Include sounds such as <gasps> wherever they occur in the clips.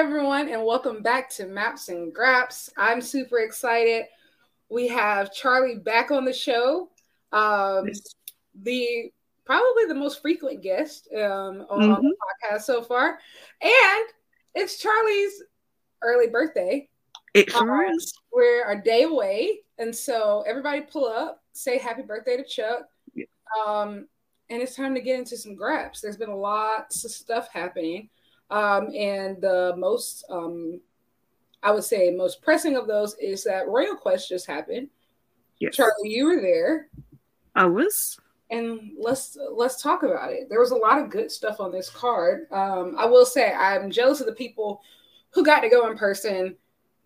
everyone, and welcome back to Maps and Graps. I'm super excited. We have Charlie back on the show. Um, the probably the most frequent guest um, on, mm-hmm. on, the podcast so far, and it's Charlie's early birthday. It um, is. We're a day away, and so everybody pull up, say happy birthday to Chuck. Yeah. Um, and it's time to get into some graps. There's been lots of stuff happening. Um, and the most, um, I would say, most pressing of those is that Royal Quest just happened. Yes. Charlie, you were there. I was. And let's let's talk about it. There was a lot of good stuff on this card. Um, I will say I'm jealous of the people who got to go in person.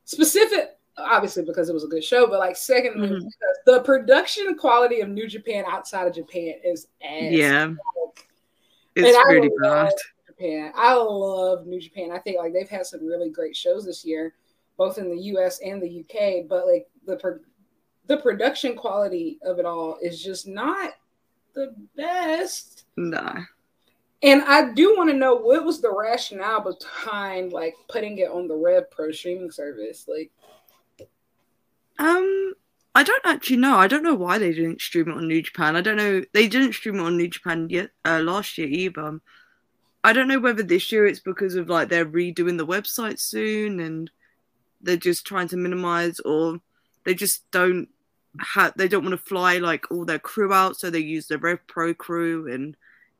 Specific, obviously because it was a good show, but like secondly, mm-hmm. because the production quality of New Japan outside of Japan is ass. Yeah, it's and pretty bad. Japan. I love New Japan. I think like they've had some really great shows this year, both in the U.S. and the U.K. But like the pro- the production quality of it all is just not the best. Nah. And I do want to know what was the rationale behind like putting it on the Rev Pro streaming service, like. Um, I don't actually know. I don't know why they didn't stream it on New Japan. I don't know. They didn't stream it on New Japan yet uh, last year either. I don't know whether this year it's because of like they're redoing the website soon and they're just trying to minimize or they just don't have they don't want to fly like all their crew out so they use the Rev Pro crew and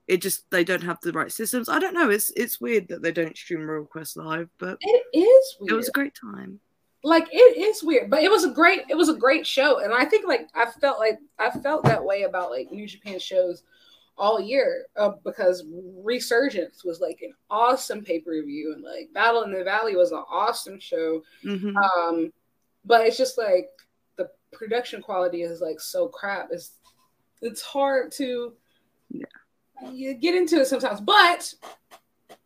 it just they don't have the right systems. I don't know. It's it's weird that they don't stream Royal Quest live, but it is weird. It was a great time. Like it is weird, but it was a great it was a great show, and I think like I felt like I felt that way about like New Japan shows all year uh, because Resurgence was like an awesome pay per view, and like Battle in the Valley was an awesome show. Mm-hmm. Um, but it's just like the production quality is like so crap. It's it's hard to yeah. you get into it sometimes, but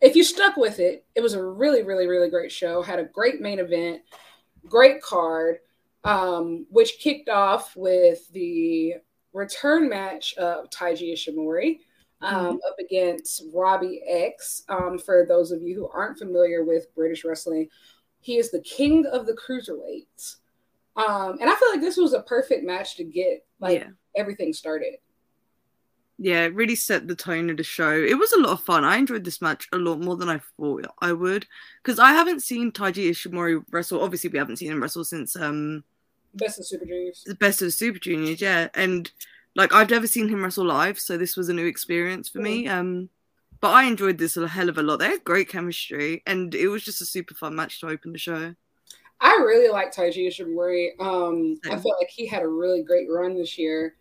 if you stuck with it, it was a really, really, really great show. Had a great main event, great card, um, which kicked off with the return match of Taiji Ishimori um, mm-hmm. up against Robbie X. Um, for those of you who aren't familiar with British wrestling, he is the king of the cruiserweights. Um, and I feel like this was a perfect match to get like yeah. everything started. Yeah, it really set the tone of the show. It was a lot of fun. I enjoyed this match a lot more than I thought I would because I haven't seen Taiji Ishimori wrestle. Obviously, we haven't seen him wrestle since um Best of Super Juniors. The best of Super Juniors, yeah. And like I've never seen him wrestle live, so this was a new experience for me. Um, but I enjoyed this a hell of a lot. They had great chemistry, and it was just a super fun match to open the show. I really like Taiji Ishimori. Um, I felt like he had a really great run this year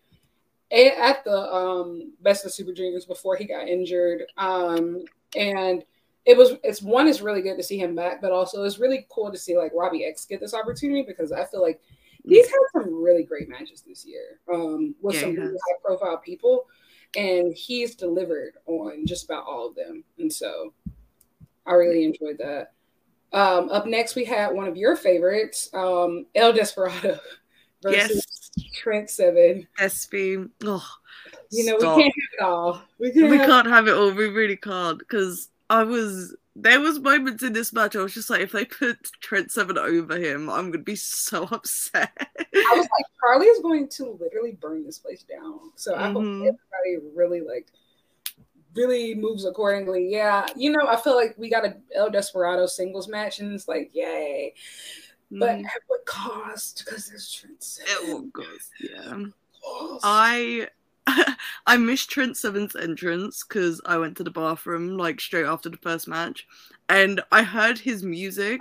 at the um, Best of Super Juniors before he got injured. Um, and it was it's one is really good to see him back, but also it's really cool to see like Robbie X get this opportunity because I feel like he's had some really great matches this year um, with yeah, some really high profile people, and he's delivered on just about all of them. And so I really enjoyed that. Um, up next, we had one of your favorites, um, El Desperado <laughs> versus yes. Trent Seven. SB. Oh, you know, stop. we can't have it all. We can't, we have- can't have it all. We really can't because I was there was moments in this match I was just like, if they put Trent Seven over him, I'm gonna be so <laughs> upset. I was like, Charlie is going to literally burn this place down. So I mm-hmm. hope everybody really like really moves accordingly. Yeah, you know, I feel like we got a El Desperado singles match, and it's like, yay. But at what cost? Because there's Trent Seven. At what cost? Yeah. I <laughs> I missed Trent Seven's entrance because I went to the bathroom like straight after the first match, and I heard his music.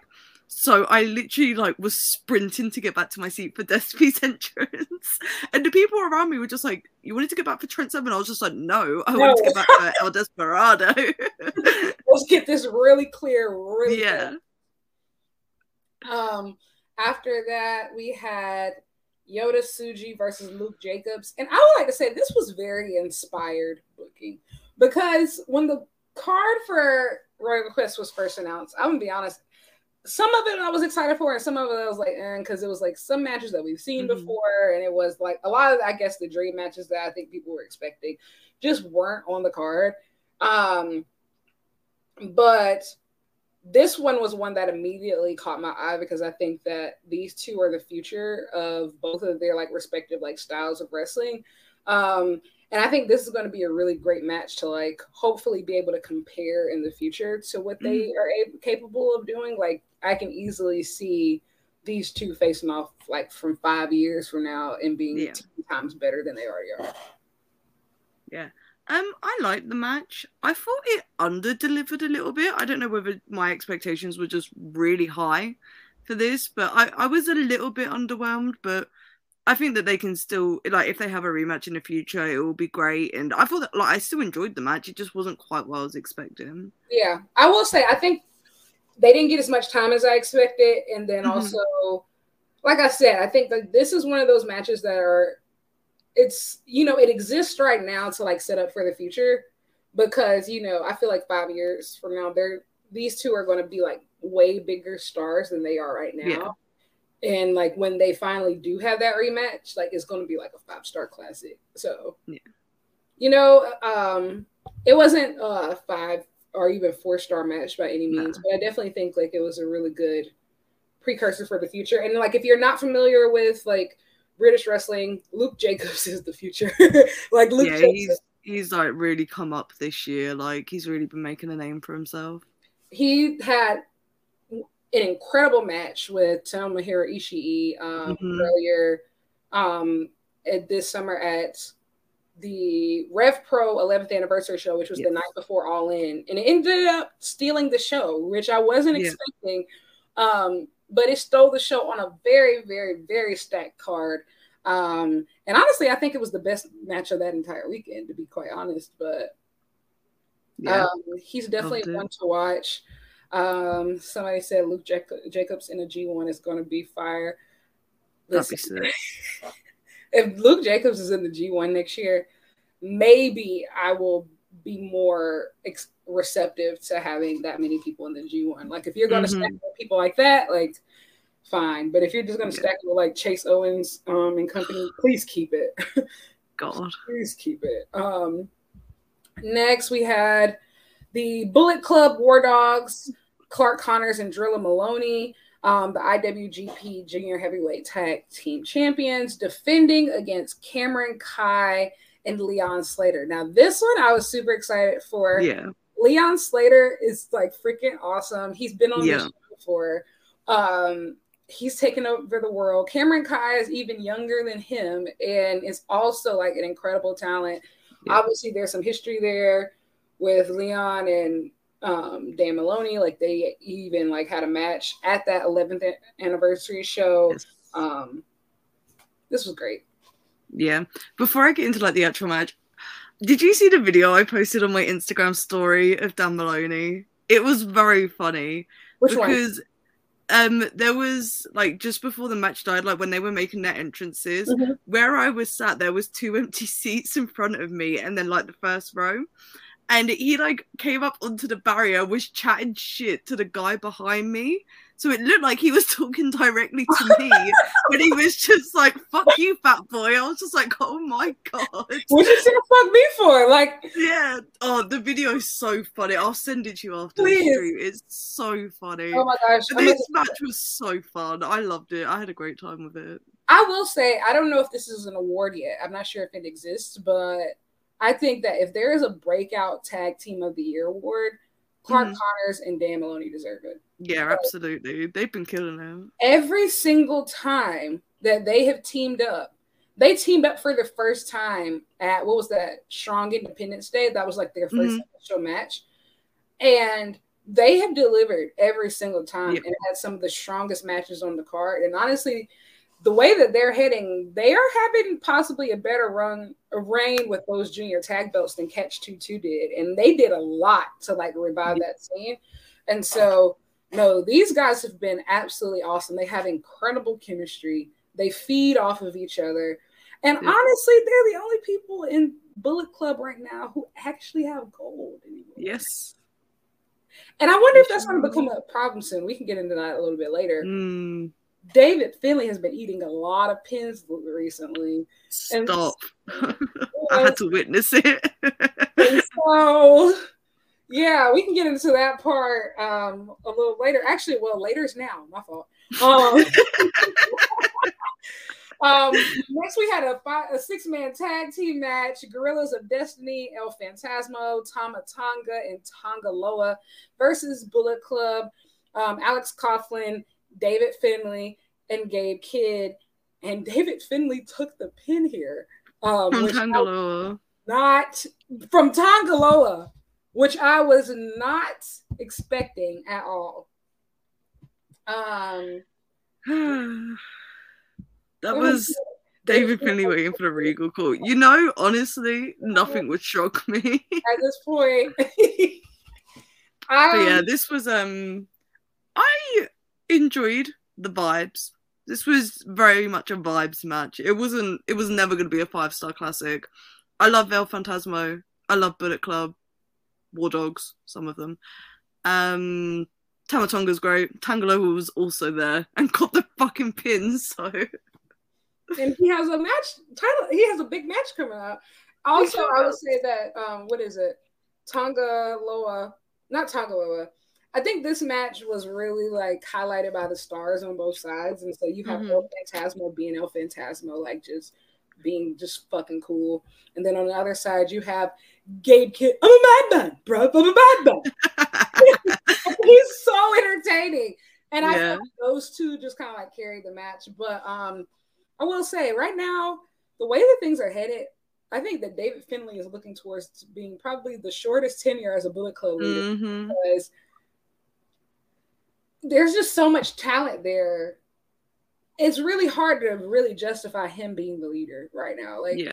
So I literally like was sprinting to get back to my seat for <laughs> Despy's entrance, and the people around me were just like, "You wanted to get back for Trent Seven?" I was just like, "No, I no. wanted to get back for El Desperado." <laughs> Let's get this really clear, really yeah. Um, after that, we had Yota Tsuji versus Luke Jacobs. And I would like to say this was very inspired booking because when the card for Royal Quest was first announced, I'm gonna be honest, some of it I was excited for, and some of it I was like, because eh, it was like some matches that we've seen mm-hmm. before, and it was like a lot of I guess the dream matches that I think people were expecting just weren't on the card. Um, but this one was one that immediately caught my eye because I think that these two are the future of both of their like respective like styles of wrestling. Um, and I think this is going to be a really great match to like hopefully be able to compare in the future to what they mm-hmm. are able, capable of doing. Like I can easily see these two facing off like from five years from now and being yeah. 10 times better than they already are. Yeah. Um, I liked the match. I thought it under delivered a little bit. I don't know whether my expectations were just really high for this, but I, I was a little bit underwhelmed, but I think that they can still like if they have a rematch in the future, it will be great. And I thought that like I still enjoyed the match. It just wasn't quite what I was expecting. Yeah, I will say I think they didn't get as much time as I expected, and then mm-hmm. also, like I said, I think that this is one of those matches that are it's you know it exists right now to like set up for the future because you know I feel like five years from now they're these two are going to be like way bigger stars than they are right now. Yeah. And like when they finally do have that rematch, like it's going to be like a five star classic. So, yeah. you know, um, it wasn't a five or even four star match by any means, but I definitely think like it was a really good precursor for the future. And like if you're not familiar with like British wrestling, Luke Jacobs is the future. <laughs> like Luke yeah, Jacobs. he's he's like really come up this year. Like he's really been making a name for himself. He had an incredible match with Tomohiro Ishii um, mm-hmm. earlier um, at this summer at the Rev Pro 11th anniversary show, which was yes. the night before All In, and it ended up stealing the show, which I wasn't yeah. expecting. Um, but it stole the show on a very, very, very stacked card. Um, and honestly, I think it was the best match of that entire weekend, to be quite honest. But yeah. um, he's definitely one to watch. Um, somebody said Luke Jacobs in a G1 is going to be fire. Listen, <laughs> if Luke Jacobs is in the G1 next year, maybe I will be more ex- receptive to having that many people in the G1. Like if you're going to mm-hmm. stack people like that, like fine. But if you're just going to yeah. stack with like Chase Owens um, and company, please keep it. <laughs> God, please keep it. Um, next we had the Bullet Club War Dogs, Clark Connors and Drilla Moloney, Um, the IWGP Junior Heavyweight Tag Team Champions defending against Cameron Khai and Leon Slater. Now, this one I was super excited for. Yeah. Leon Slater is like freaking awesome. He's been on yeah. the show before. Um, he's taken over the world. Cameron Khai is even younger than him and is also like an incredible talent. Yeah. Obviously, there's some history there with Leon and um, Dan Moloney. Like they even like had a match at that 11th anniversary show. Yes. Um, this was great. Yeah. Before I get into like the actual match, did you see the video I posted on my Instagram story of Dan Moloney? It was very funny Which because one? um there was like just before the match died, like when they were making their entrances, mm-hmm. where I was sat, there was two empty <laughs> seats in front of me, and then like the first row. And he like came up onto the barrier, was chatting shit to the guy behind me. So it looked like he was <laughs> talking directly to me, but he was just like, "Fuck you, fat boy." I was just like, "Oh my god." What did you say fuck me for? Like, yeah. Oh, the video is so funny. I'll send it to you after Please. the stream. It's so funny. Oh my gosh, this match was so fun. I loved it. I had a great time with it. I will say, I don't know if this is an award yet. I'm not sure if it exists, but I think that if there is a breakout tag team of the year award, Clark mm-hmm. Connors and Dan Moloney deserve it. Yeah, absolutely. They've been killing them. Every single time that they have teamed up, they teamed up for the first time at what was that Strong Independence Day? That was like their 1st mm-hmm. official match. And they have delivered every single time yep. and had some of the strongest matches on the card. And honestly, the way that they're heading, they are having possibly a better run a reign with those junior tag belts than Catch 2 2 did. And they did a lot to like revive that scene. And so no, these guys have been absolutely awesome. They have incredible chemistry. They feed off of each other. And yeah. honestly, they're the only people in Bullet Club right now who actually have gold anymore. Yes. And I wonder if that's going to become a problem soon. We can get into that a little bit later. Mm. David Finlay has been eating a lot of pins recently. Stop. And, <laughs> I had to witness it. <laughs> so yeah, we can get into that part um, a little later. Actually, well, later is now. My fault. Um, <laughs> um, next, we had a, five, a six man tag team match Gorillas of Destiny, El Phantasmo, Tama Tonga, and Tonga Loa versus Bullet Club, um, Alex Coughlin, David Finlay and Gabe Kidd. And David Finlay took the pin here. Um, from Tangaloa. Not from Tangaloa, which I was not expecting at all. Um, <sighs> that was David Finlay waiting for the Regal call. You know, honestly, nothing would shock me <laughs> at this point. <laughs> um, yeah, this was um, I enjoyed the vibes. This was very much a vibes match. It wasn't. It was never going to be a five star classic. I love El Phantasmo. I love Bullet Club, War Dogs, some of them. Um, Tama Tonga's great. Tangaloa was also there and got the fucking pins. <laughs> So, and he has a match title. He has a big match coming up. Also, I would say that um, what is it? Tonga Loa, not Tonga Loa. I think this match was really like highlighted by the stars on both sides, and so you have mm-hmm. El Phantasmo being El Phantasmo, like just being just fucking cool, and then on the other side you have Gabe Kidd. I'm a madman, bro. I'm a madman. <laughs> <laughs> He's so entertaining, and I yeah. those two just kind of like carried the match. But um, I will say right now, the way that things are headed, I think that David Finlay is looking towards being probably the shortest tenure as a Bullet Club leader mm-hmm. because there's just so much talent there. It's really hard to really justify him being the leader right now. Like, yeah.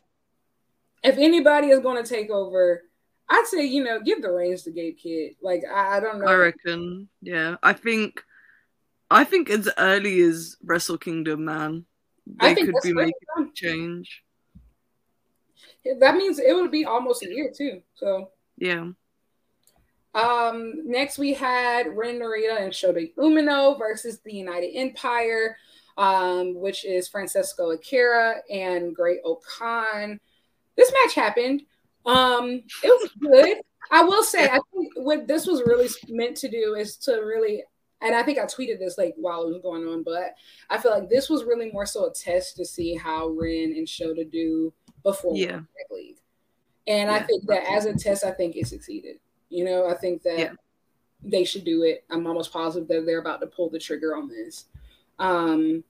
if anybody is going to take over, I'd say you know give the reins to Gabe Kidd. Like, I, I don't know. I reckon, yeah. I think, I think as early as Wrestle Kingdom, man, they could be making a change. That means it would be almost a year too. So yeah. Um, next we had Ren Narita and Shota Umino versus the United Empire, um, which is Francesco Akira and Great-O-Khan. This match happened. Um, it was good. I will say, I think what this was really meant to do is to really, and I think I tweeted this like while it was going on, but I feel like this was really more so a test to see how Ren and Shota do before yeah. League. And yeah. I think that as a test, I think it succeeded. You know, I think that yeah. they should do it. I'm almost positive that they're about to pull the trigger on this. Um,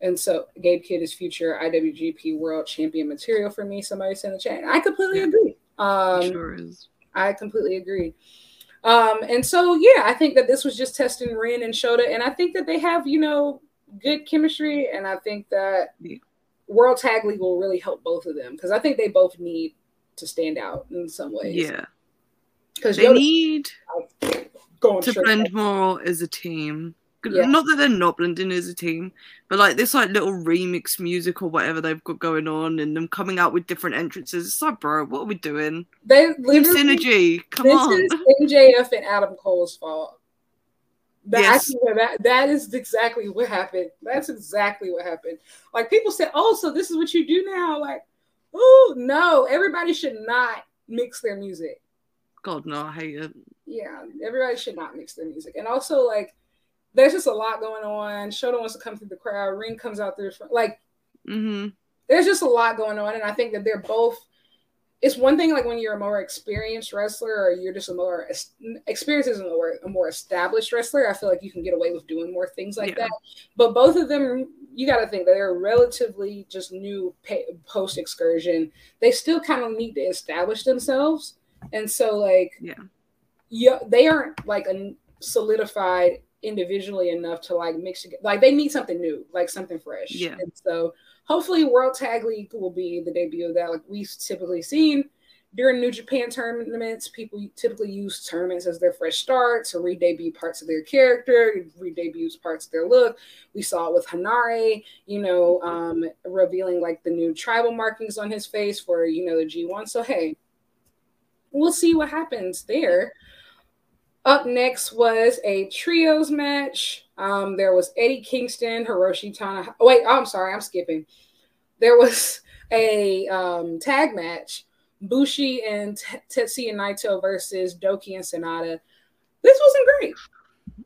and so Gabe Kidd is future IWGP World Champion material for me. Somebody sent a chat. I completely yeah. agree. Um, sure is. I completely agree. Um, and so yeah, I think that this was just testing Ren and Shota, and I think that they have you know good chemistry, and I think that yeah. World Tag League will really help both of them because I think they both need to stand out in some ways. Yeah. Because they need to blend more as a team. Yeah. Not that they're not blending as a team, but like this like little remix music or whatever they've got going on, and them coming out with different entrances. It's like, bro, what are we doing? They synergy. Come this on. This is <laughs> MJF and Adam Cole's fault. That's yes. that that is exactly what happened. That's exactly what happened. Like people said, oh, so this is what you do now. Like, oh no, everybody should not mix their music. God no, I hate it. Yeah, everybody should not mix their music. And also, like, there's just a lot going on. Shota wants to come through the crowd. Ring comes out there, like, mm-hmm. there's just a lot going on, and I think that they're both. It's one thing like when you're a more experienced wrestler, or you're just a more experienced isn't a word, a more established wrestler. I feel like you can get away with doing more things like yeah. that. But both of them, you got to think that they're relatively just new post excursion. They still kind of need to establish themselves and so like yeah, yeah, they aren't like a solidified individually enough to like mix together. Like they need something new, like something fresh. Yeah. And so hopefully World Tag League will be the debut of that. Like we've typically seen during New Japan tournaments, people typically use tournaments as their fresh start to re-debut parts of their character, re-debuts parts of their look. We saw it with Henare, you know, um, revealing like the new tribal markings on his face for you know the G1. So hey, we'll see what happens there. Up next was a trios match. Um, there was Eddie Kingston, Hiroshi Tana. Oh, wait, I'm sorry, I'm skipping. There was <laughs> a um, tag match Bushi and Tetsuya Naito versus Douki and Sanada. This wasn't great.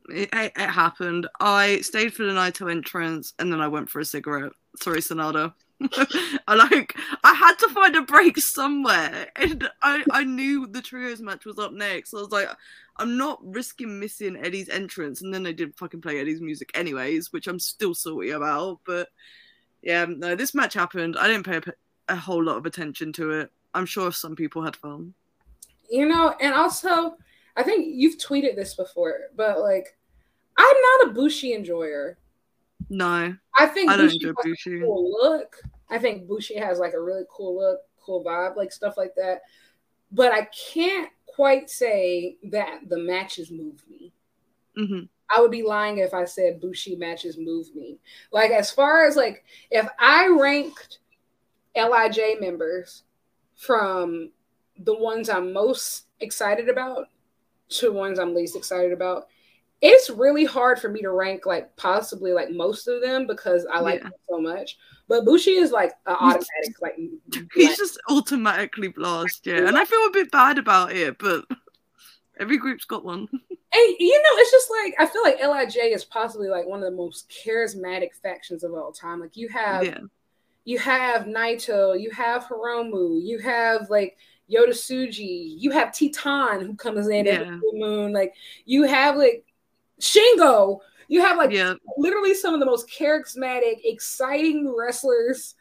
It, it, it happened. I stayed for the Naito entrance and then I went for a cigarette. Sorry, Sanada. <laughs> I like I had to find a break somewhere, and I I knew the trios match was up next. So I was like, I'm not risking missing Eddie's entrance, and then they didn't fucking play Eddie's music anyways, which I'm still salty about. But yeah, no, this match happened. I didn't pay a, a whole lot of attention to it. I'm sure some people had fun. You know, and also I think you've tweeted this before, but like I'm not a Bushi enjoyer. No, I think I don't Bushi enjoy has a Bushi. cool look. I think Bushi has like a really cool look, cool vibe, like stuff like that. But I can't quite say that the matches move me. hmm I would be lying if I said Bushi matches move me. Like as far as like if I ranked Lij members from the ones I'm most excited about to ones I'm least excited about, it's really hard for me to rank like possibly like most of them because I like Yeah. them so much. But Bushi is like an automatic like <laughs> He's just automatically blast, yeah. And I feel a bit bad about it, but every group's got one. <laughs> And you know, it's just like I feel like Lij is possibly like one of the most charismatic factions of all time. Like you have yeah. you have Naito, you have Hiromu, you have like Yota Tsuji, you have Titan who comes in Yeah. full moon, like you have like Shingo, you have like Yeah. literally some of the most charismatic, exciting wrestlers.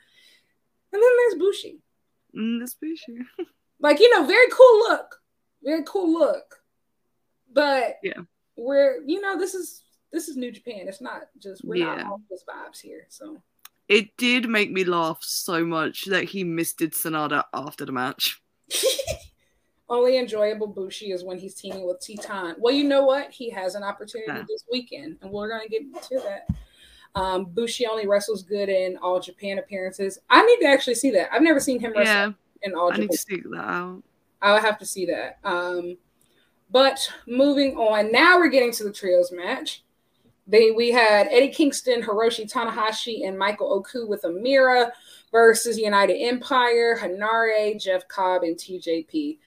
And then there's Bushi. Mm, that's Bushi. <laughs> Like, you know, very cool look. Very cool look. But Yeah. we're you know, this is this is New Japan. It's not just we're Yeah. not all just vibes here. So It did make me laugh so much that he misted Sanada after the match. <laughs> only enjoyable Bushi is when he's teaming with Titan. Well, you know what? He has an opportunity Yeah. this weekend, and we're gonna get to that. Um, Bushi only wrestles good in all Japan appearances. I need to actually see that. I've never seen him wrestle Yeah, in all I need Japan. to seek that out. I'll have to see that. Um, but moving on, now we're getting to the trios match. They we had Eddie Kingston, Hiroshi Tanahashi, and Michael Oku with Amira versus United Empire, Henare, Jeff Cobb, and TJP.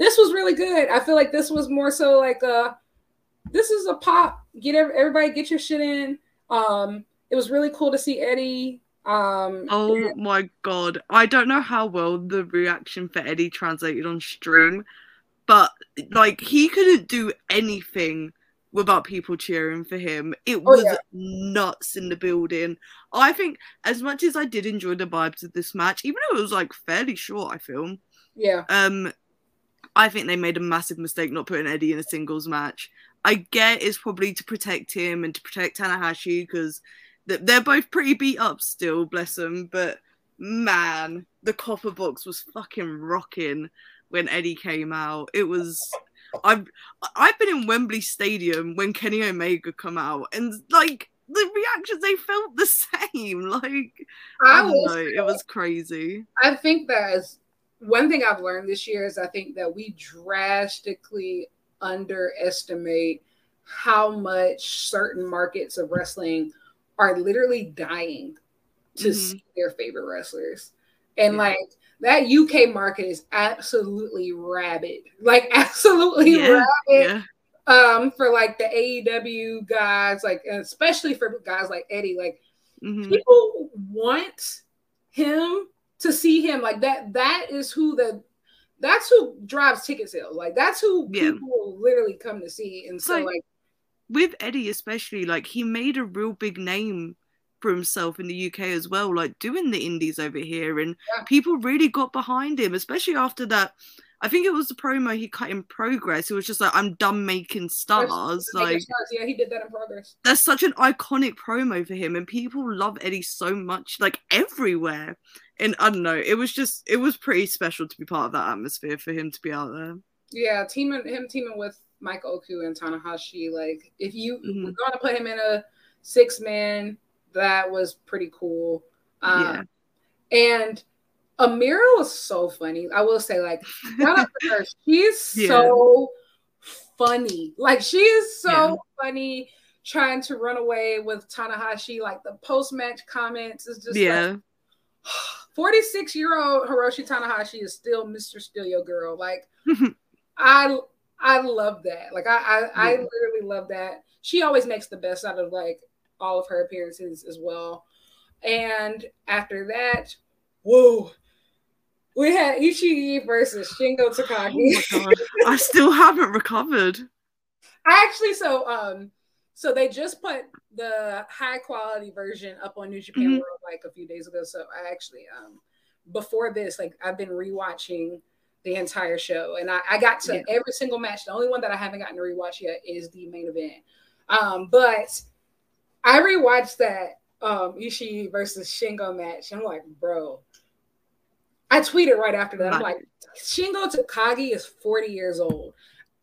This was really good. I feel like this was more so like a this is a pop. Get everybody get your shit in. Um, it was really cool to see Eddie. Um, Oh my god. I don't know how well the reaction for Eddie translated on stream, but like he couldn't do anything without people cheering for him. It Oh, was yeah. nuts in the building. I think as much as I did enjoy the vibes of this match, even though it was like fairly short, I feel, yeah, um I think they made a massive mistake not putting Eddie in a singles match. I get it's probably to protect him and to protect Tanahashi because they're both pretty beat up still, bless them. But man, the copper box was fucking rocking when Eddie came out. It was. I've I've been in Wembley Stadium when Kenny Omega come out, and like the reactions, they felt the <laughs> same. Like I I don't know, it was crazy. I think that is one thing I've learned this year is I think that we drastically underestimate how much certain markets of wrestling are literally dying to Mhm. see their favorite wrestlers. And Yeah. like that UK market is absolutely rabid. Like <laughs> absolutely Yeah, rabid Yeah, um for like the AEW guys like especially for guys like Eddie like hmm people want him to see him like that that is who the that's who drives ticket sales like that's who Yeah. people literally come to see and so like- like with Eddie especially, like he made a real big name for himself in the UK as well, like doing the indies over here, and Yeah. people really got behind him, especially after that. I think it was the promo he cut in progress. It was just like, "I'm done making stars." Like yeah he did that in progress that's such an iconic promo for him, and people love Eddie so much, like everywhere. And I don't know, it was just, it was pretty special to be part of that atmosphere for him to be out there. yeah teaming him teaming with Mike Oku and Tanahashi like if you Mhm. were going to put him in a six man that was pretty cool um, and Amira was so funny I will say like shout out her. <laughs> She's Yeah. so funny. Like she is so Yeah. funny trying to run away with Tanahashi. Like the post match comments is just like, yeah, <sighs> <sighs> <sighs> 46 year old Hiroshi Tanahashi is still Mr. Steal Your Girl. Like, <laughs> I I love that. Like, I I, I literally love that. She always makes the best out of like all of her appearances as well. And after that, whoa, we had Ishii versus Shingo Takagi. Oh I still haven't recovered. I <laughs> actually so um so they just put the high quality version up on New Japan mm-hmm. World like a few days ago. So I actually um before this, like I've been rewatching the entire show and I, I got to yeah. every single match. The only one that I haven't gotten to rewatch yet is the main event. Um, but I rewatched that um Ishii versus Shingo match. I'm like, bro. I tweeted right after that. I'm like, Shingo Takagi is 40 years old.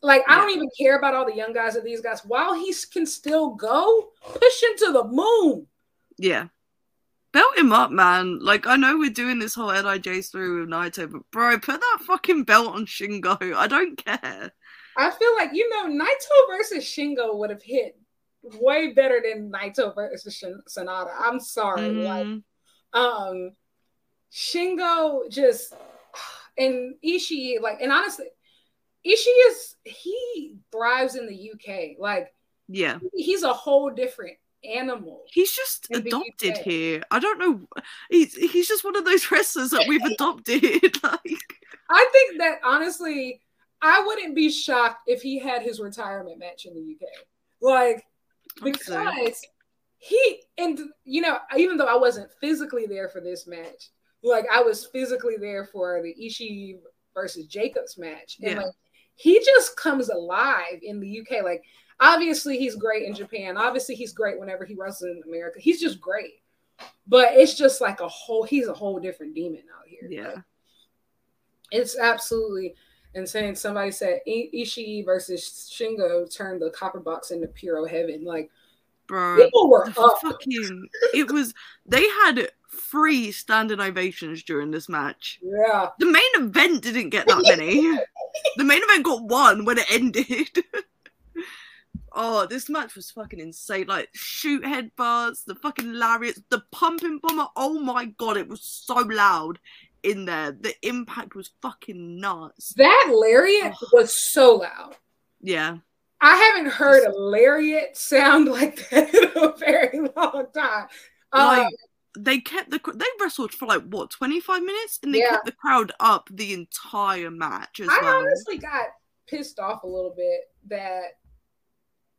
Like, yeah. I don't even care about all the young guys or these guys. While he can still go, push him to the moon. Yeah. Belt him up, man. Like, I know we're doing this whole LIJ through with Naito, but bro, put that fucking belt on Shingo. <laughs> I don't care. I feel like, you know, Naito versus Shingo would have hit way better than Naito versus Sanada. I'm sorry. Mm-hmm. Like, um, Shingo just and Ishii, like, and honestly, Ishii is he thrives in the UK. Like, yeah, he's a whole different animal. He's just adopted here. I don't know. He's he's just one of those <laughs> wrestlers that we've adopted. <laughs> like, I think that honestly, I wouldn't be shocked if he had his retirement match in the UK. Like, because he and you know, even though I wasn't physically there for this match, like I was physically there for the Ishii versus Jacobs match, and yeah. like he just comes alive in the UK. Like obviously he's great in Japan. Obviously he's great whenever he wrestles in America. He's just great. But it's just like a whole he's a whole different demon out here. Yeah. Like, it's absolutely insane. Somebody said Ishii versus Shingo turned the copper box into pure heaven. Like bro. People were up. Fucking, it was. They had three standing ovations during this match. Yeah. The main event didn't get that many. <laughs> the main event got one when it ended. <laughs> oh, this match was fucking insane. Like shoot headbutts, the fucking lariats, the pumping bomber. Oh my god, it was so loud in there. The impact was fucking nuts. That lariat was so loud. Yeah. I haven't heard a lariat sound like <laughs> that in a very long time. Like, um, they kept the they wrestled for like what 25 minutes and they yeah. kept the crowd up the entire match as I well. honestly got pissed off a little bit that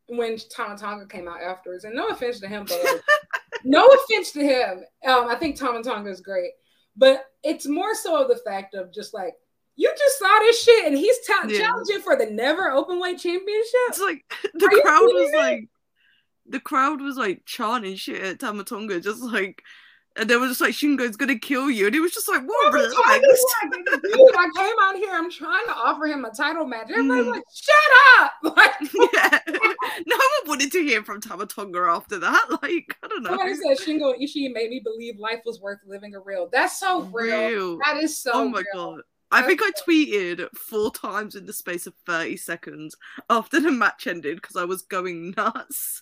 when Tama Tonga came out afterwards, and no offense to him, but like, <laughs> no offense to him. Um, I think Tama Tonga is great, but it's more so of the fact of just like you just saw this shit, and he's t- yeah. challenging for the never open weight championship. It's like <laughs> the Are crowd was like, the crowd was like chanting shit at Tama Tonga, just like. And they were just like, Shingo's gonna kill you. And he was just like, what? Relax. I came out here, I'm trying to offer him a title match. Everybody's mm. like, shut up. <laughs> Like, <laughs> yeah. no one wanted to hear from Tama Tonga after that. <laughs> Like, I don't know. Somebody said Shingo Ishii made me believe life was worth living a real. That's so real. real. That is so Oh my real. god. I think I tweeted four times in the space of 30 seconds after the match ended because I was going nuts.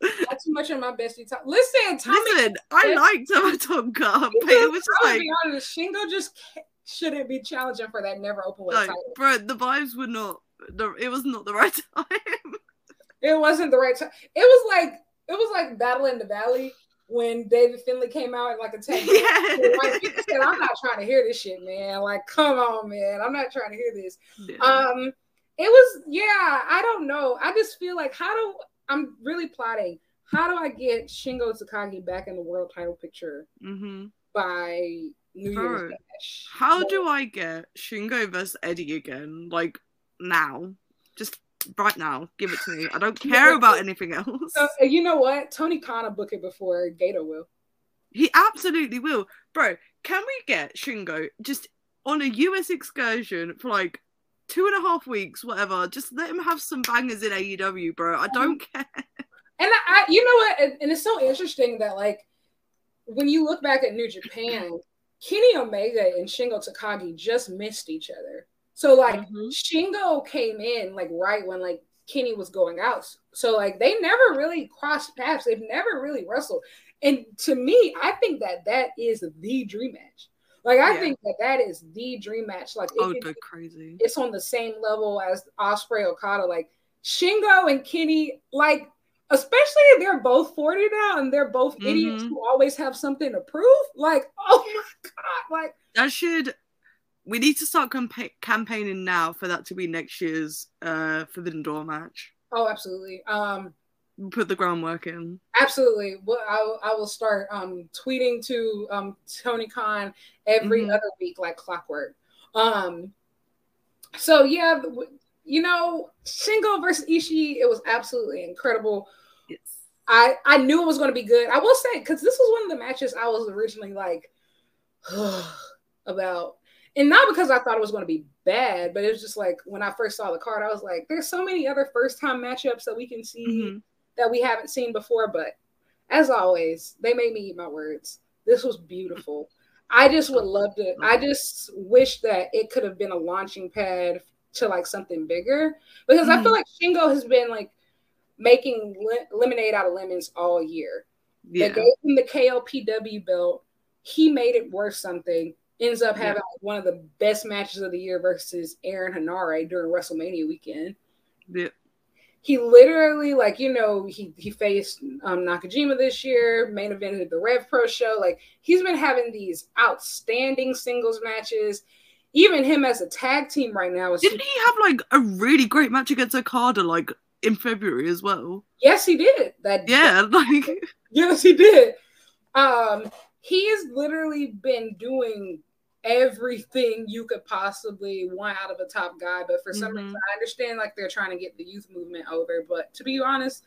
Not <laughs> too much on my bestie talk. Listen, Tommy, listen, I like Tama Tonga, but it was like be honest, Shingo just shouldn't be challenging for that never open weight like, title. Bro, the vibes were not the it was not the <laughs> right time. It wasn't the right time. It was like it was like Battle in the Valley when David Finlay came out and like attacked. <laughs> Yeah. people said, "I'm not trying to hear this shit, man. Like, come on, man. I'm not trying to hear this." Yeah. Um, it was yeah. I don't know. I just feel like how do I'm really plotting. How do I get Shingo Takagi back in the world title picture mm-hmm. by New Bro, Year's Dash? How do I get Shingo versus Eddie again? Like now, just right now. Give it to me. I don't care about anything else. Uh, you know what? Tony Khan will book it before Gedo will. He absolutely will. Bro, can we get Shingo just on a US excursion for like two and a half weeks, whatever? Just let him have some bangers in AEW, bro. I don't mm-hmm. care. And I, I you know what? And, and it's so interesting that like when you look back at New Japan, Kenny Omega and Shingo Takagi just missed each other. So like mm-hmm. Shingo came in like right when like Kenny was going out. So like they never really crossed paths. They've never really wrestled. And to me, I think that that is the dream match. Like I yeah. think that that is the dream match. Like oh, it, crazy. It's on the same level as Ospreay Okada. Like Shingo and Kenny, like especially if they're both 40 now and they're both mm-hmm. idiots who always have something to prove. Like, <laughs> oh my god, like that should we need to start campa- campaigning now for that to be next year's uh Forbidden Door match. Oh, absolutely. Um put the groundwork in. Absolutely. Well, I, I will start um tweeting to um Tony Khan every mm-hmm. other week like clockwork. Um so yeah, you know, Shingo versus Ishii, it was absolutely incredible. Yes. I I knew it was going to be good. I will say because this was one of the matches I was originally like <sighs> about, and not because I thought it was going to be bad, but it was just like when I first saw the card, I was like, "There's so many other first time matchups that we can see mm-hmm. that we haven't seen before." But as always, they made me eat my words. This was beautiful. I just would love to. I just wish that it could have been a launching pad to like something bigger because mm-hmm. I feel mm-hmm. like Shingo has been like making lemonade out of lemons all year. Yeah. They gave him the KOPW belt. He made it worth something. Ends up having yeah. one of the best matches of the year versus Aaron Henare during WrestleMania weekend. Yeah. He literally, like, you know, he he faced um, Nakajima this year, main evented the Rev Pro show. Like, he's been having these outstanding singles matches even him as a tag team right now is didn't he have like a really great match against Okada like in February as well? Yes, he did. That yeah, <laughs> like yes, he did. Um, he has literally been doing everything you could possibly want out of a top guy, but for some mm-hmm. reason, I understand like they're trying to get the youth movement over, but to be honest,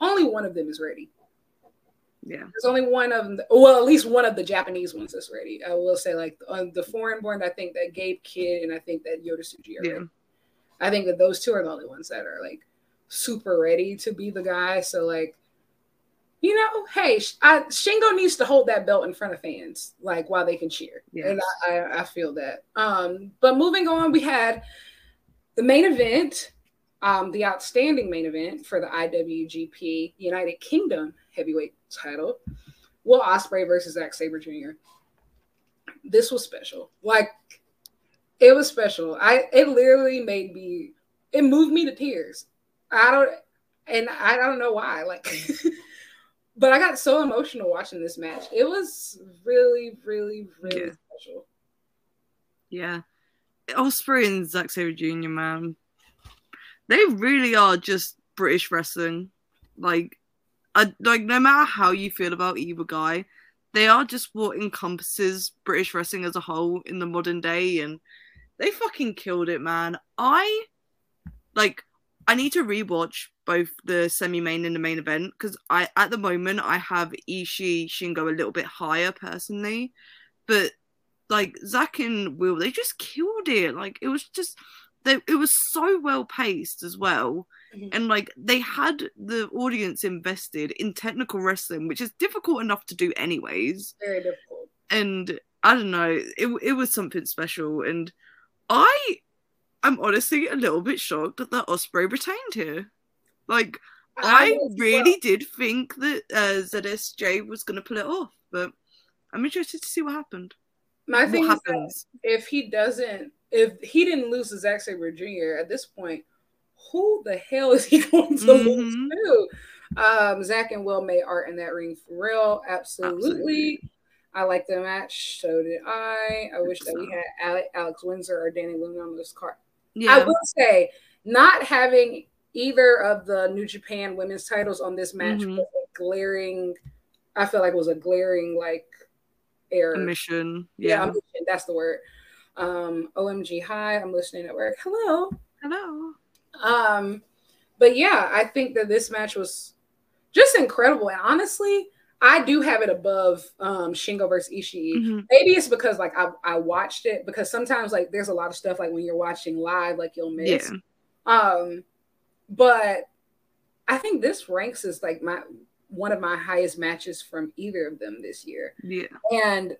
only one of them is ready. Yeah. There's only one of them, well, at least one of the Japanese ones is ready. I will say, like on the foreign born, I think that Gabe Kidd and I think that Yota Tsuji are yeah. ready. I think that those two are the only ones that are like super ready to be the guy. So like, you know, hey, I, Shingo needs to hold that belt in front of fans, like while they can cheer. Yeah. And I, I, I feel that. Um, but moving on, we had the main event, um, the outstanding main event for the IWGP United Kingdom heavyweight title. Will Ospreay versus Zack Sabre Jr. This was special. Like it was special. I it literally made me it moved me to tears. I don't and I don't know why. Like <laughs> but I got so emotional watching this match. It was really, really, really yeah. special. Yeah. Ospreay and Zack Sabre Jr., man. They really are just British wrestling. Like I, like no matter how you feel about either guy, they are just what encompasses British wrestling as a whole in the modern day, and they fucking killed it, man. I like. I need to rewatch both the semi-main and the main event because I, at the moment, I have Ishii Shingo a little bit higher personally, but like Zack and Will, they just killed it. Like it was just, they, it was so well paced as well Mm-hmm. And like they had the audience invested in technical wrestling, which is difficult enough to do anyways. Very difficult. And I don't know, it it was something special. And I I'm honestly a little bit shocked that Ospreay retained here. Like I, I really well. did think that uh, ZSJ was going to pull it off, but I'm interested to see what happened. My thing happens if he doesn't, if he didn't lose to Zack Sabre Jr. at this point, who the hell is he <laughs> going to mm-hmm. lose to? Um, Zack and Will made art in that ring for real. Absolutely. Absolutely. I like the match. So did I. I wish that we had Alex Windsor or Dani Luna on this card. Yeah. I will say, not having either of the New Japan women's titles on this match mm-hmm. was a glaring. I feel like it was a glaring like error. Mission. Yeah, yeah that's the word. Um, OMG, hi, I'm listening at work. Hello. Hello. Um, but yeah, I think that this match was just incredible. And honestly, I do have it above um, Shingo versus Ishii. Mm-hmm. Maybe it's because like I, I watched it because sometimes like there's a lot of stuff like when you're watching live, like you'll miss. Yeah. Um, but I think this ranks as like my one of my highest matches from either of them this year. Yeah. And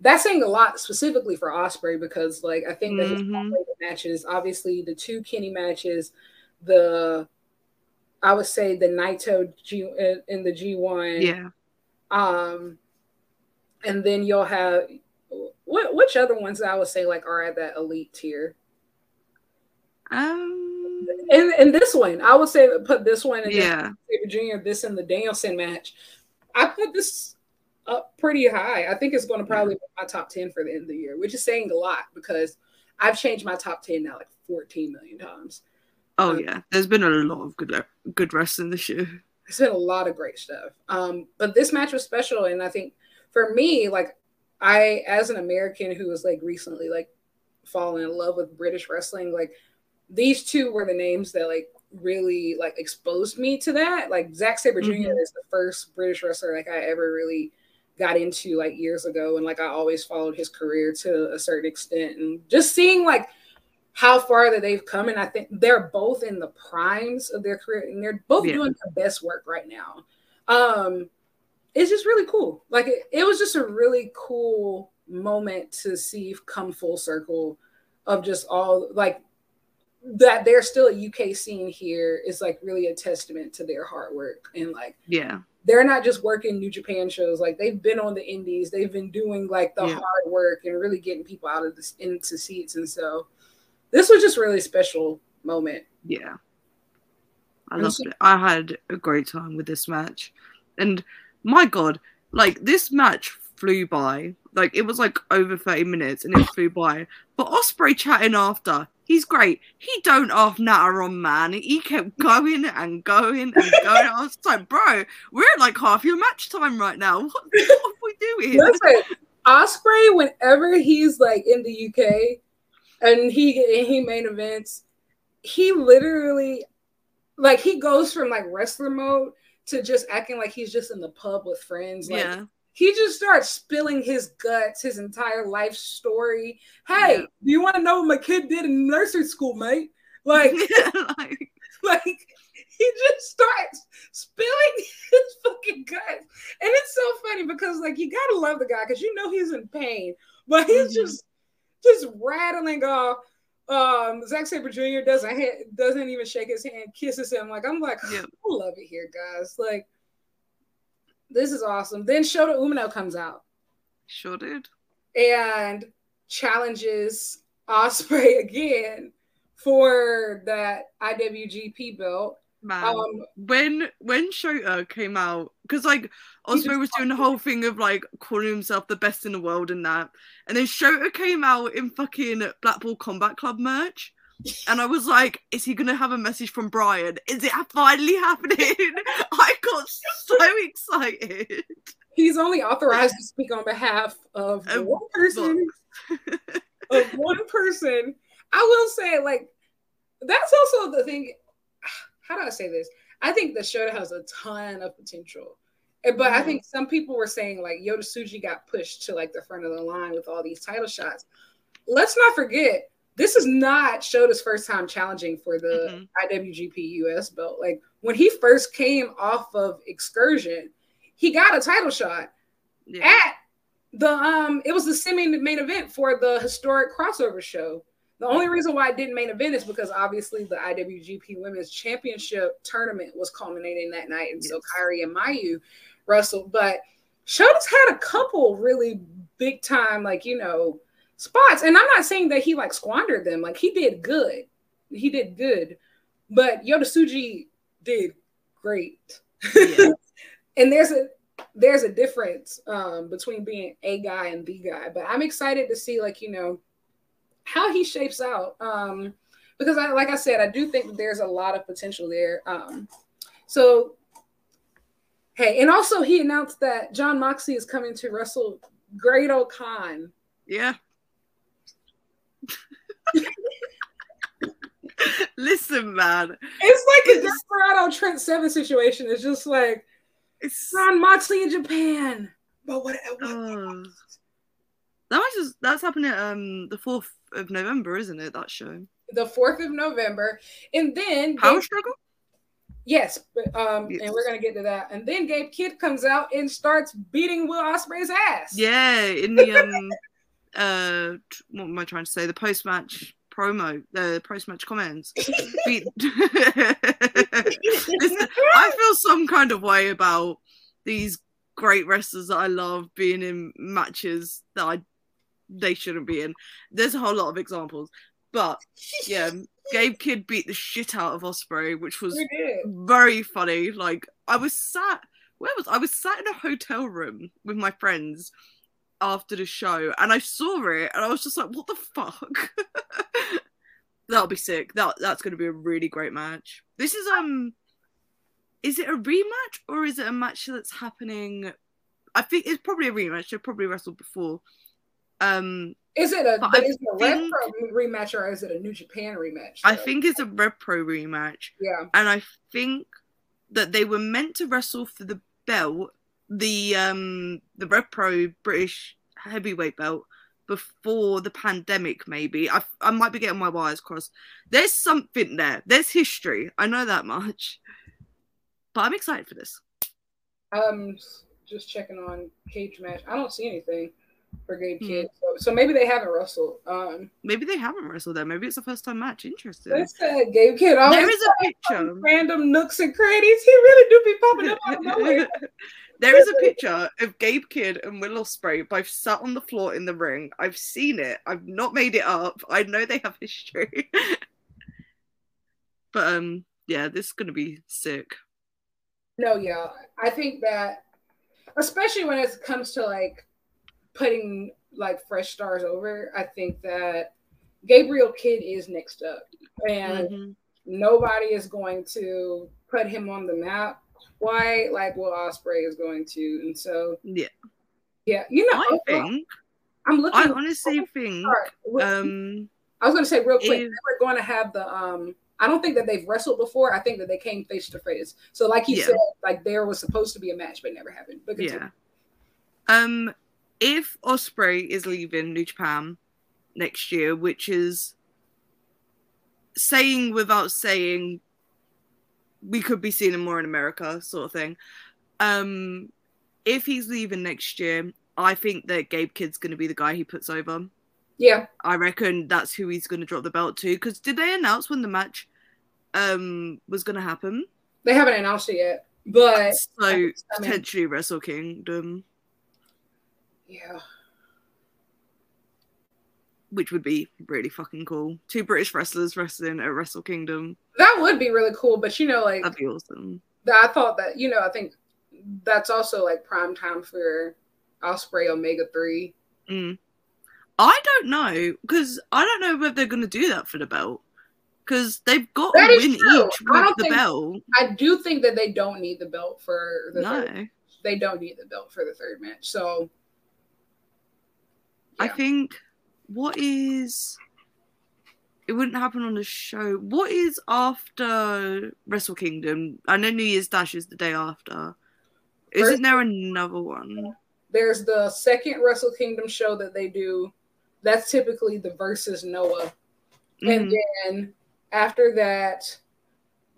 that's saying a lot specifically for Ospreay because like I think that mm-hmm. his matches, obviously the two Kenny matches, the I would say the Naito G in the G1. Yeah. Um, and then you'll have what which other ones I would say like are at that elite tier. Um, and and this one, I would say put this one in yeah, Sabre Jr. This in the Danielson match. I put this up pretty high. I think it's going to probably be my top ten for the end of the year, which is saying a lot because I've changed my top ten now like fourteen million times. Oh Um, yeah, there's been a lot of good good wrestling this year. It's been a lot of great stuff. Um, but this match was special, and I think for me, like I, as an American who was like recently like fallen in love with British wrestling, like these two were the names that like really like exposed me to that. Like Zack Sabre Jr. Mhm. is the first British wrestler like I ever really got into like years ago, and like I always followed his career to a certain extent, and just seeing like how far that they've come, and I think they're both in the primes of their career, and they're both Yeah. doing their best work right now. Um, it's just really cool. Like it, it was just a really cool moment to see come full circle of just all like that there's still a UK scene here is like really a testament to their hard work and like Yeah, they're not just working New Japan shows. Like they've been on the indies, they've been doing like the Yeah. hard work and really getting people out of this into seats. And so this was just really special moment. yeah. I loved it. I had a great time with this match, and my god, like this match flew by. Like it was like over thirty minutes, and it flew by. But Ospreay chatting after. He's great. He don't off natter on man. He kept going and going and going. I was like, bro, we're at like half your match time right now. What, what are we doing? <laughs> Listen, Ospreay, whenever he's like in the UK and he he main events, he literally like he goes from like wrestler mode to just acting like he's just in the pub with friends. Like yeah, he just starts spilling his guts, his entire life story. Hey, Yeah. do you want to know what my kid did in nursery school, mate? Like, <laughs> like, <laughs> like he just starts spilling <laughs> his fucking guts. And it's so funny because like you gotta love the guy because you know he's in pain, but he's Mhm. just just rattling off. Um, Zack Sabre Jr. doesn't ha- doesn't even shake his hand, kisses him. Like I'm like, Yep. I love it here, guys. Like this is awesome. Then Shota Umino comes out sure did. and challenges Ospreay <laughs> again for that IWGP belt. Man, Um, when when Shota came out, because like Ospreay was doing the whole thing of like calling himself the best in the world and that, and then Shota came out in fucking Blackpool Combat Club merch, and I was like, is he gonna have a message from Brian? Is it finally happening? <laughs> I got so excited. he's only authorized to speak on behalf of one person of one person. I will say, like, that's also the thing. How do I say this? I think the show has a ton of potential. But I Mhm. think some people were saying like Yota Tsuji got pushed to like the front of the line with all these title shots. Let's not forget, this is not Shota's first time challenging for the Mhm. IWGP US belt. Like when he first came off of Excursion, he got a title shot Yeah, at the um it was the semi main event for the historic crossover show. The only reason why it didn't main event is because obviously the IWGP Women's Championship tournament was culminating that night, and so Yes. Kairi and Mayu wrestled. But Shota's had a couple really big time, like you know, spots, and I'm not saying that he like squandered them. Like he did good, he did good, but Yota Tsuji did great. Yeah. <laughs> and there's a there's a difference um, between being a guy and the guy. But I'm excited to see like you know how he shapes out um, because I like I said I do think there's a lot of potential there. Um, so hey, and also he announced that Jon Moxley is coming to wrestle Great O'Khan. yeah. Listen, man, It's like a Desperado Trent Seven situation. It's just like it's Jon Moxley in Japan. But what? what Oh. That was just that's happening um the fourth of November, isn't it? That show. the fourth of November, and then Power Gabe- struggle. yes, but, um, Yes. and we're gonna get to that. And then Gabe Kidd comes out and starts beating Will Ospreay's ass. Yeah, in the um <laughs> uh what am I trying to say? The post match promo, the post match comments. <laughs> <laughs> I feel some kind of way about these great wrestlers that I love being in matches that I they shouldn't be in. There's a whole lot of examples, but <laughs> yeah, Gabe Kidd beat the shit out of Ospreay, which was very funny. Like I was sat, where was I was sat in a hotel room with my friends after the show, and I saw it, and I was just like, "What the fuck." <laughs> That'll be sick. That that's going to be a really great match. This is um, is it a rematch or is it a match that's happening? I think it's probably a rematch. They've probably wrestled before. Um, Is it a is it a Rev think- Pro rematch or is it a New Japan rematch? I think it's a Rev Pro rematch. yeah. and I think that they were meant to wrestle for the belt, the um the Rev Pro British heavyweight belt before the pandemic. Maybe I I might be getting my wires crossed. There's something there. There's history. I know that much. But I'm excited for this. Um, just checking on cage match. I don't see anything for Gabe Hmm. Kidd. So, so maybe they haven't wrestled. Um, Maybe they haven't wrestled there. Maybe it's a first time match. Interesting. said Gabe always There is a picture. random nooks and crannies. He really do be popping up out of nowhere. <laughs> there is a <laughs> picture of Gabe Kidd and Will Ospreay both sat on the floor in the ring. I've seen it. I've not made it up. I know they have history. <laughs> but um, yeah, this is gonna be sick. No, yeah, I think that, especially when it comes to like putting like fresh stars over, I think that Gabriel Kidd is next up, and Mhm. nobody is going to put him on the map quite like Will Ospreay is going to, and so Yeah, yeah, you know, I think. I'm looking. I honestly think. Um, I was going to say real quick, if- they were going to have the um. I don't think that they've wrestled before. I think that they came face to face. So, like you Yeah. said, like there was supposed to be a match, but never happened. But continue. yeah. Um, if Ospreay is leaving New Japan next year, which is saying without saying, we could be seeing him more in America, sort of thing. Um, if he's leaving next year, I think that Gabe Kidd's going to be the guy he puts over. yeah, I reckon that's who he's going to drop the belt to. Because did they announce when the match um was going to happen? they haven't announced it yet, but So I mean- potentially Wrestle Kingdom. yeah, which would be really fucking cool. Two British wrestlers wrestling at Wrestle Kingdom. That would be really cool. But you know, like That'd be awesome. that, I thought that you know, I think that's also like prime time for Ospreay Omega Three. Mm. I don't know because I don't know whether they're going to do that for the belt because they've got That a win true. each with the think- belt. I do think that they don't need the belt for the third. They don't need the belt for the third match. So I think what is it wouldn't happen on the show. What is after Wrestle Kingdom? I know New Year's Dash is the day after. Isn't First- there another one? there's the second Wrestle Kingdom show that they do. That's typically the versus Noah. And Mhm. then after that,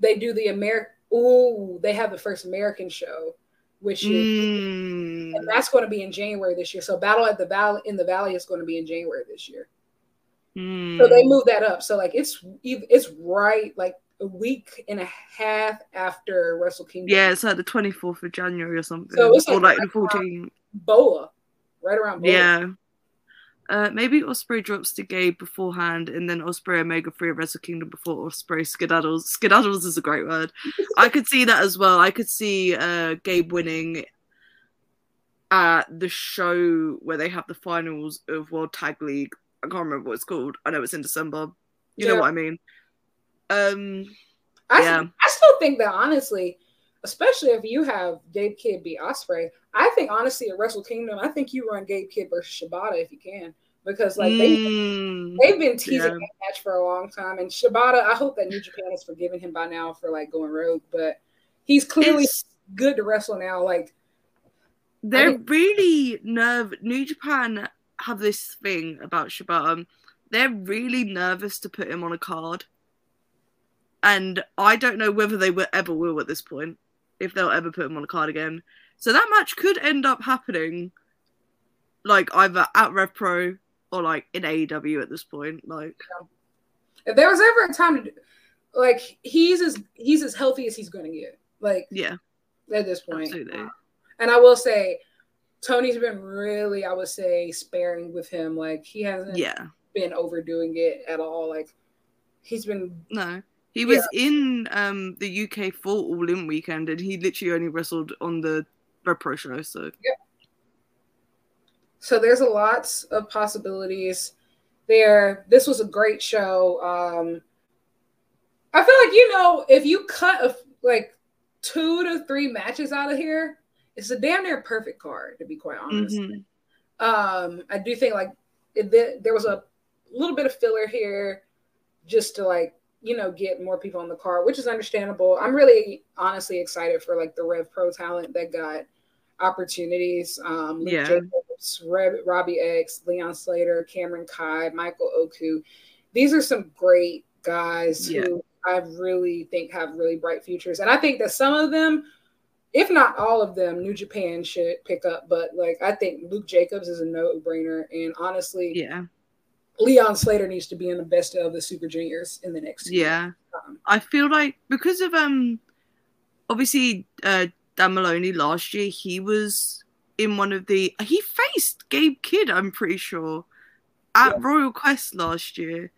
they do the American. Ooh, they have the first American show, which is Mm. and that's going to be in January this year. So Battle at the Valley in the Valley is going to be in January this year. Mm. So they moved that up. So like it's it's right like a week and a half after Wrestle Kingdom. Yeah, it's like the 24th of January or something. So it's like or like the right around- 14th. Boa, right around Boa. Yeah. Uh, maybe Ospreay drops to Gabe beforehand, and then Ospreay Omega Free at Wrestle Kingdom before Ospreay skedaddles. Skedaddles is a great word. I could see that as well. I could see uh, Gabe winning at the show where they have the finals of World Tag League. I can't remember what it's called. I know it's in December. You know what I mean? Um, I, Yeah. I still think that honestly, especially if you have Gabe Kidd beat Ospreay, I think honestly at Wrestle Kingdom, I think you run Gabe Kidd versus Shibata if you can, because like they mm, they've been teasing Yeah. that match for a long time, and Shibata, I hope that New Japan has forgiven him by now for like going rogue, but he's clearly it's- good to wrestle now. Like They're really nerve. New Japan have this thing about Shibata. They're really nervous to put him on a card, and I don't know whether they will, ever will at this point. If they'll ever put him on a card again, so that match could end up happening, like either at Rev Pro or like in AEW at this point. Like, If there was ever a time to like he's as he's as healthy as he's going to get. Like yeah, at this point. Absolutely. And I will say, Tony's been really, I would say, sparing with him. Like he hasn't yeah. been overdoing it at all. Like he's been No. He was in um the UK for All In weekend and he literally only wrestled on the Rev Pro show, so yeah. So there's a lots of possibilities there. This was a great show. Um I feel like you know, if you cut a, like two to three matches out of here, it's a damn near perfect card, to be quite honest. Mm-hmm. Um, I do think like it, there was a little bit of filler here just to like you know get more people on the card, which is understandable. I'm really honestly excited for like the Rev Pro talent that got opportunities. Um, Luke yeah. Jacobs, Robbie X, Leon Slater, Cameron Khai, Michael Oku. These are some great guys yeah. who I really think have really bright futures. And I think that some of them, if not all of them, New Japan should pick up. But like I think Luke Jacobs is a no-brainer. And honestly, yeah. Leon Slater needs to be in the best of the Super Juniors in the next Yeah. Um, I feel like because of um obviously uh Dan Moloney last year, he was in one of the he faced Gabe Kidd, I'm pretty sure, at yeah. Royal Quest last year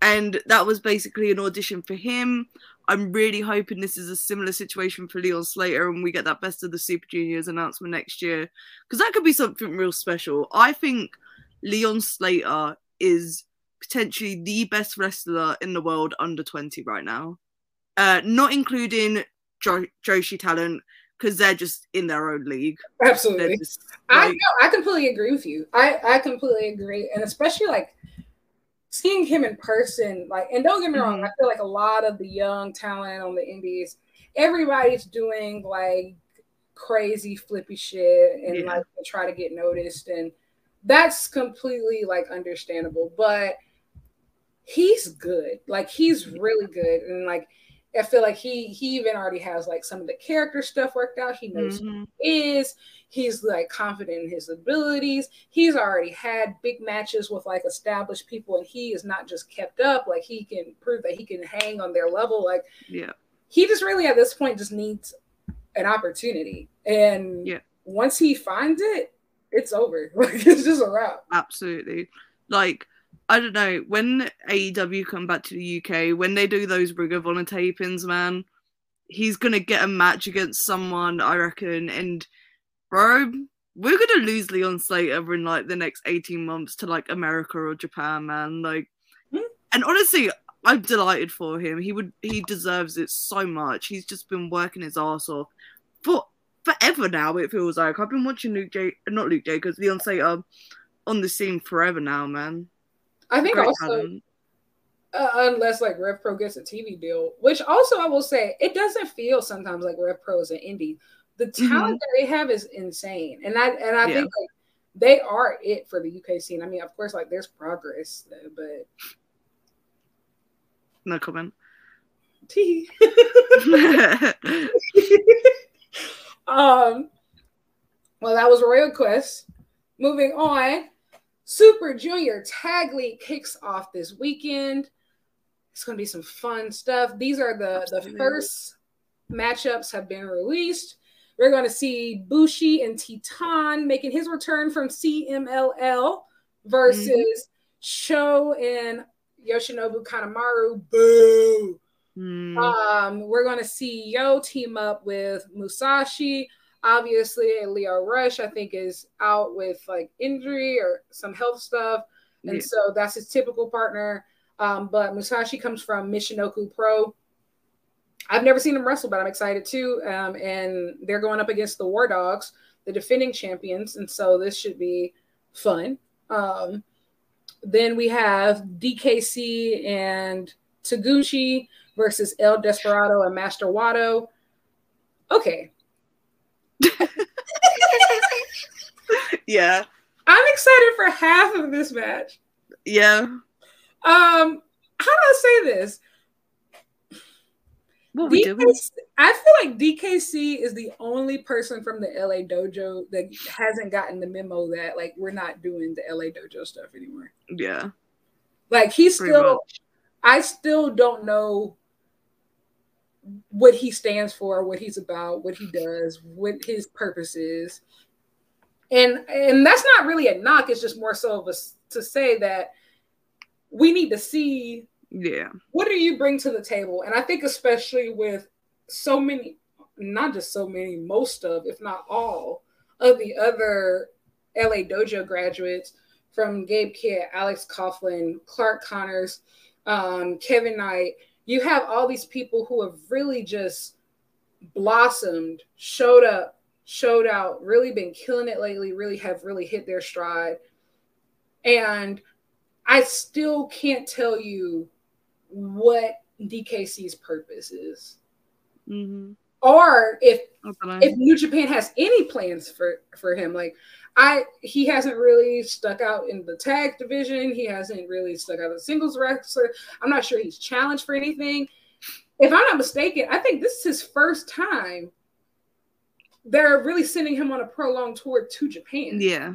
and that was basically an audition for him. I'm really hoping this is a similar situation for Leon Slater and we get that best of the Super Juniors announcement next year because that could be something real special. I think Leon Slater is potentially the best wrestler in the world under 20 right now, uh, not including jo- Joshi talent because they're just in their own league. Absolutely, just, like, I know. I completely agree with you. I I completely agree, and especially like seeing him in person, like, and don't get me wrong, mm-hmm. I feel like a lot of the young talent on the indies, everybody's doing like crazy flippy shit and yeah. like try to get noticed, and that's completely like understandable. But he's good, like he's really good, and like I feel like he he even already has like some of the character stuff worked out. He knows mm-hmm. who he is. He's like confident in his abilities. He's already had big matches with like established people, and he is not just kept up. Like he can prove that he can hang on their level. Like yeah, he just really at this point just needs an opportunity. And yeah, once he finds it, it's over. <laughs> Like it's just a wrap. Absolutely. Like I don't know when AEW come back to the UK when they do those Ring of Honor tapings, man. He's gonna get a match against someone, I reckon, and bro, we're gonna lose Leon Slater in like the next eighteen months to like America or Japan, man. Like, mm-hmm. and honestly, I'm delighted for him. He would, he deserves it so much. He's just been working his ass off for forever now. It feels like I've been watching Luke J, not Luke Jacobs, Leon Slater on the scene forever now, man. I think Great also, uh, unless like Rev Pro gets a TV deal, which also I will say, it doesn't feel sometimes like Rev Pro is an indie. The talent mm-hmm. that they have is insane, and I and I yeah. think like they are it for the UK scene. I mean, of course, like there's progress, but no comment. T. <laughs> <laughs> um. Well, that was Royal Quest. Moving on, Super Junior Tag League kicks off this weekend. It's going to be some fun stuff. These are the, the first matchups have been released. We're going to see Bushi and Titan making his return from CMLL versus mm-hmm. Sho and Yoshinobu Kanemaru. Boo. Mm. Um, we're going to see Yo team up with Musashi Obviously, Lio Rush, I think, is out with like injury or some health stuff. And yeah. so that's his typical partner. Um, but Musashi comes from Michinoku Pro. I've never seen him wrestle, but I'm excited too. Um, and they're going up against the War Dogs, the defending champions. And so this should be fun. Um, then we have DKC and Taguchi versus El Desperado and Master Wato. Okay, <laughs> yeah. I'm excited for half of this match. Yeah. Um, how do I say this? What we DKC, I feel like DKC is the only person from the LA dojo that hasn't gotten the memo that like we're not doing the LA dojo stuff anymore. Yeah. Like he's Pretty still much. I still don't know what he stands for, what he's about, what he does, what his purpose is. And and that's not really a knock, it's just more so of a to say that we need to see yeah. what do you bring to the table? And i think especially with so many not just so many most of if not all of the other la dojo graduates from gabe kidd alex coughlin clark connors um, kevin knight you have all these people who have really just blossomed showed up showed out really been killing it lately really have really hit their stride and I still can't tell you what DKC's purpose is. Mm-hmm. Or if if New Japan has any plans for for him, like I he hasn't really stuck out in the tag division. He hasn't really stuck out as a singles wrestler. I'm not sure he's challenged for anything. If I'm not mistaken, I think this is his first time they're really sending him on a prolonged tour to Japan. Yeah.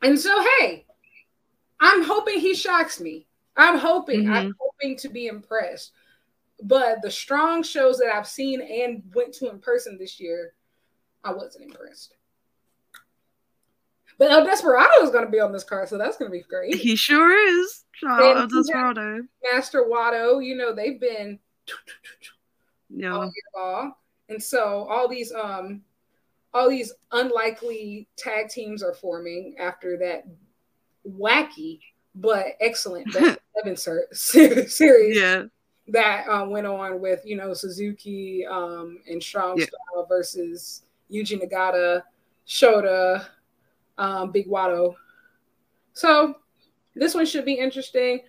And so, hey, I'm hoping he shocks me. I'm hoping. Mm-hmm. I'm hoping to be impressed. But the strong shows that I've seen and went to in person this year, I wasn't impressed. But El Desperado is going to be on this card, so that's going to be great. He sure is. El Desperado. Master Wato, you know, they've been yeah. all. And so all these um all these unlikely tag teams are forming after that wacky but excellent <laughs> Seven series yeah. that um, went on with you know Suzuki um, and Strong yeah. Style versus Yuji Nagata, Shota, um, Big Wato. So this one should be interesting.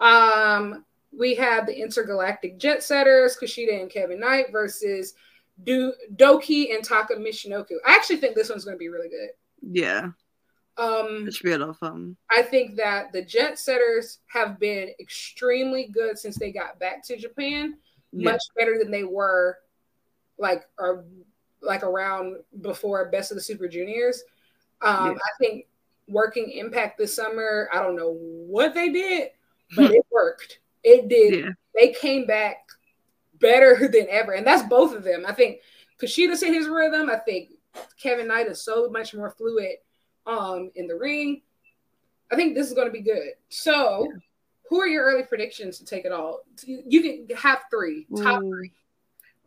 Um, we have the intergalactic jet setters, Kushida and Kevin Knight versus Do- Douki and Taka Michinoku. I actually think this one's going to be really good. Yeah. Um, it should be a lot of fun. I think that the jet setters have been extremely good since they got back to Japan, yeah. much better than they were like or like around before Best of the Super Juniors. Um, yeah. I think working Impact this summer, I don't know what they did, but it worked. It did. Yeah. They came back better <laughs> than ever, and that's both of them. I think Kushida's in his rhythm. I think Kevin Knight is so much more fluid um in the ring. I think this is going to be good. So, yeah. who are your early predictions to take it all? You can have three, top Ooh. three.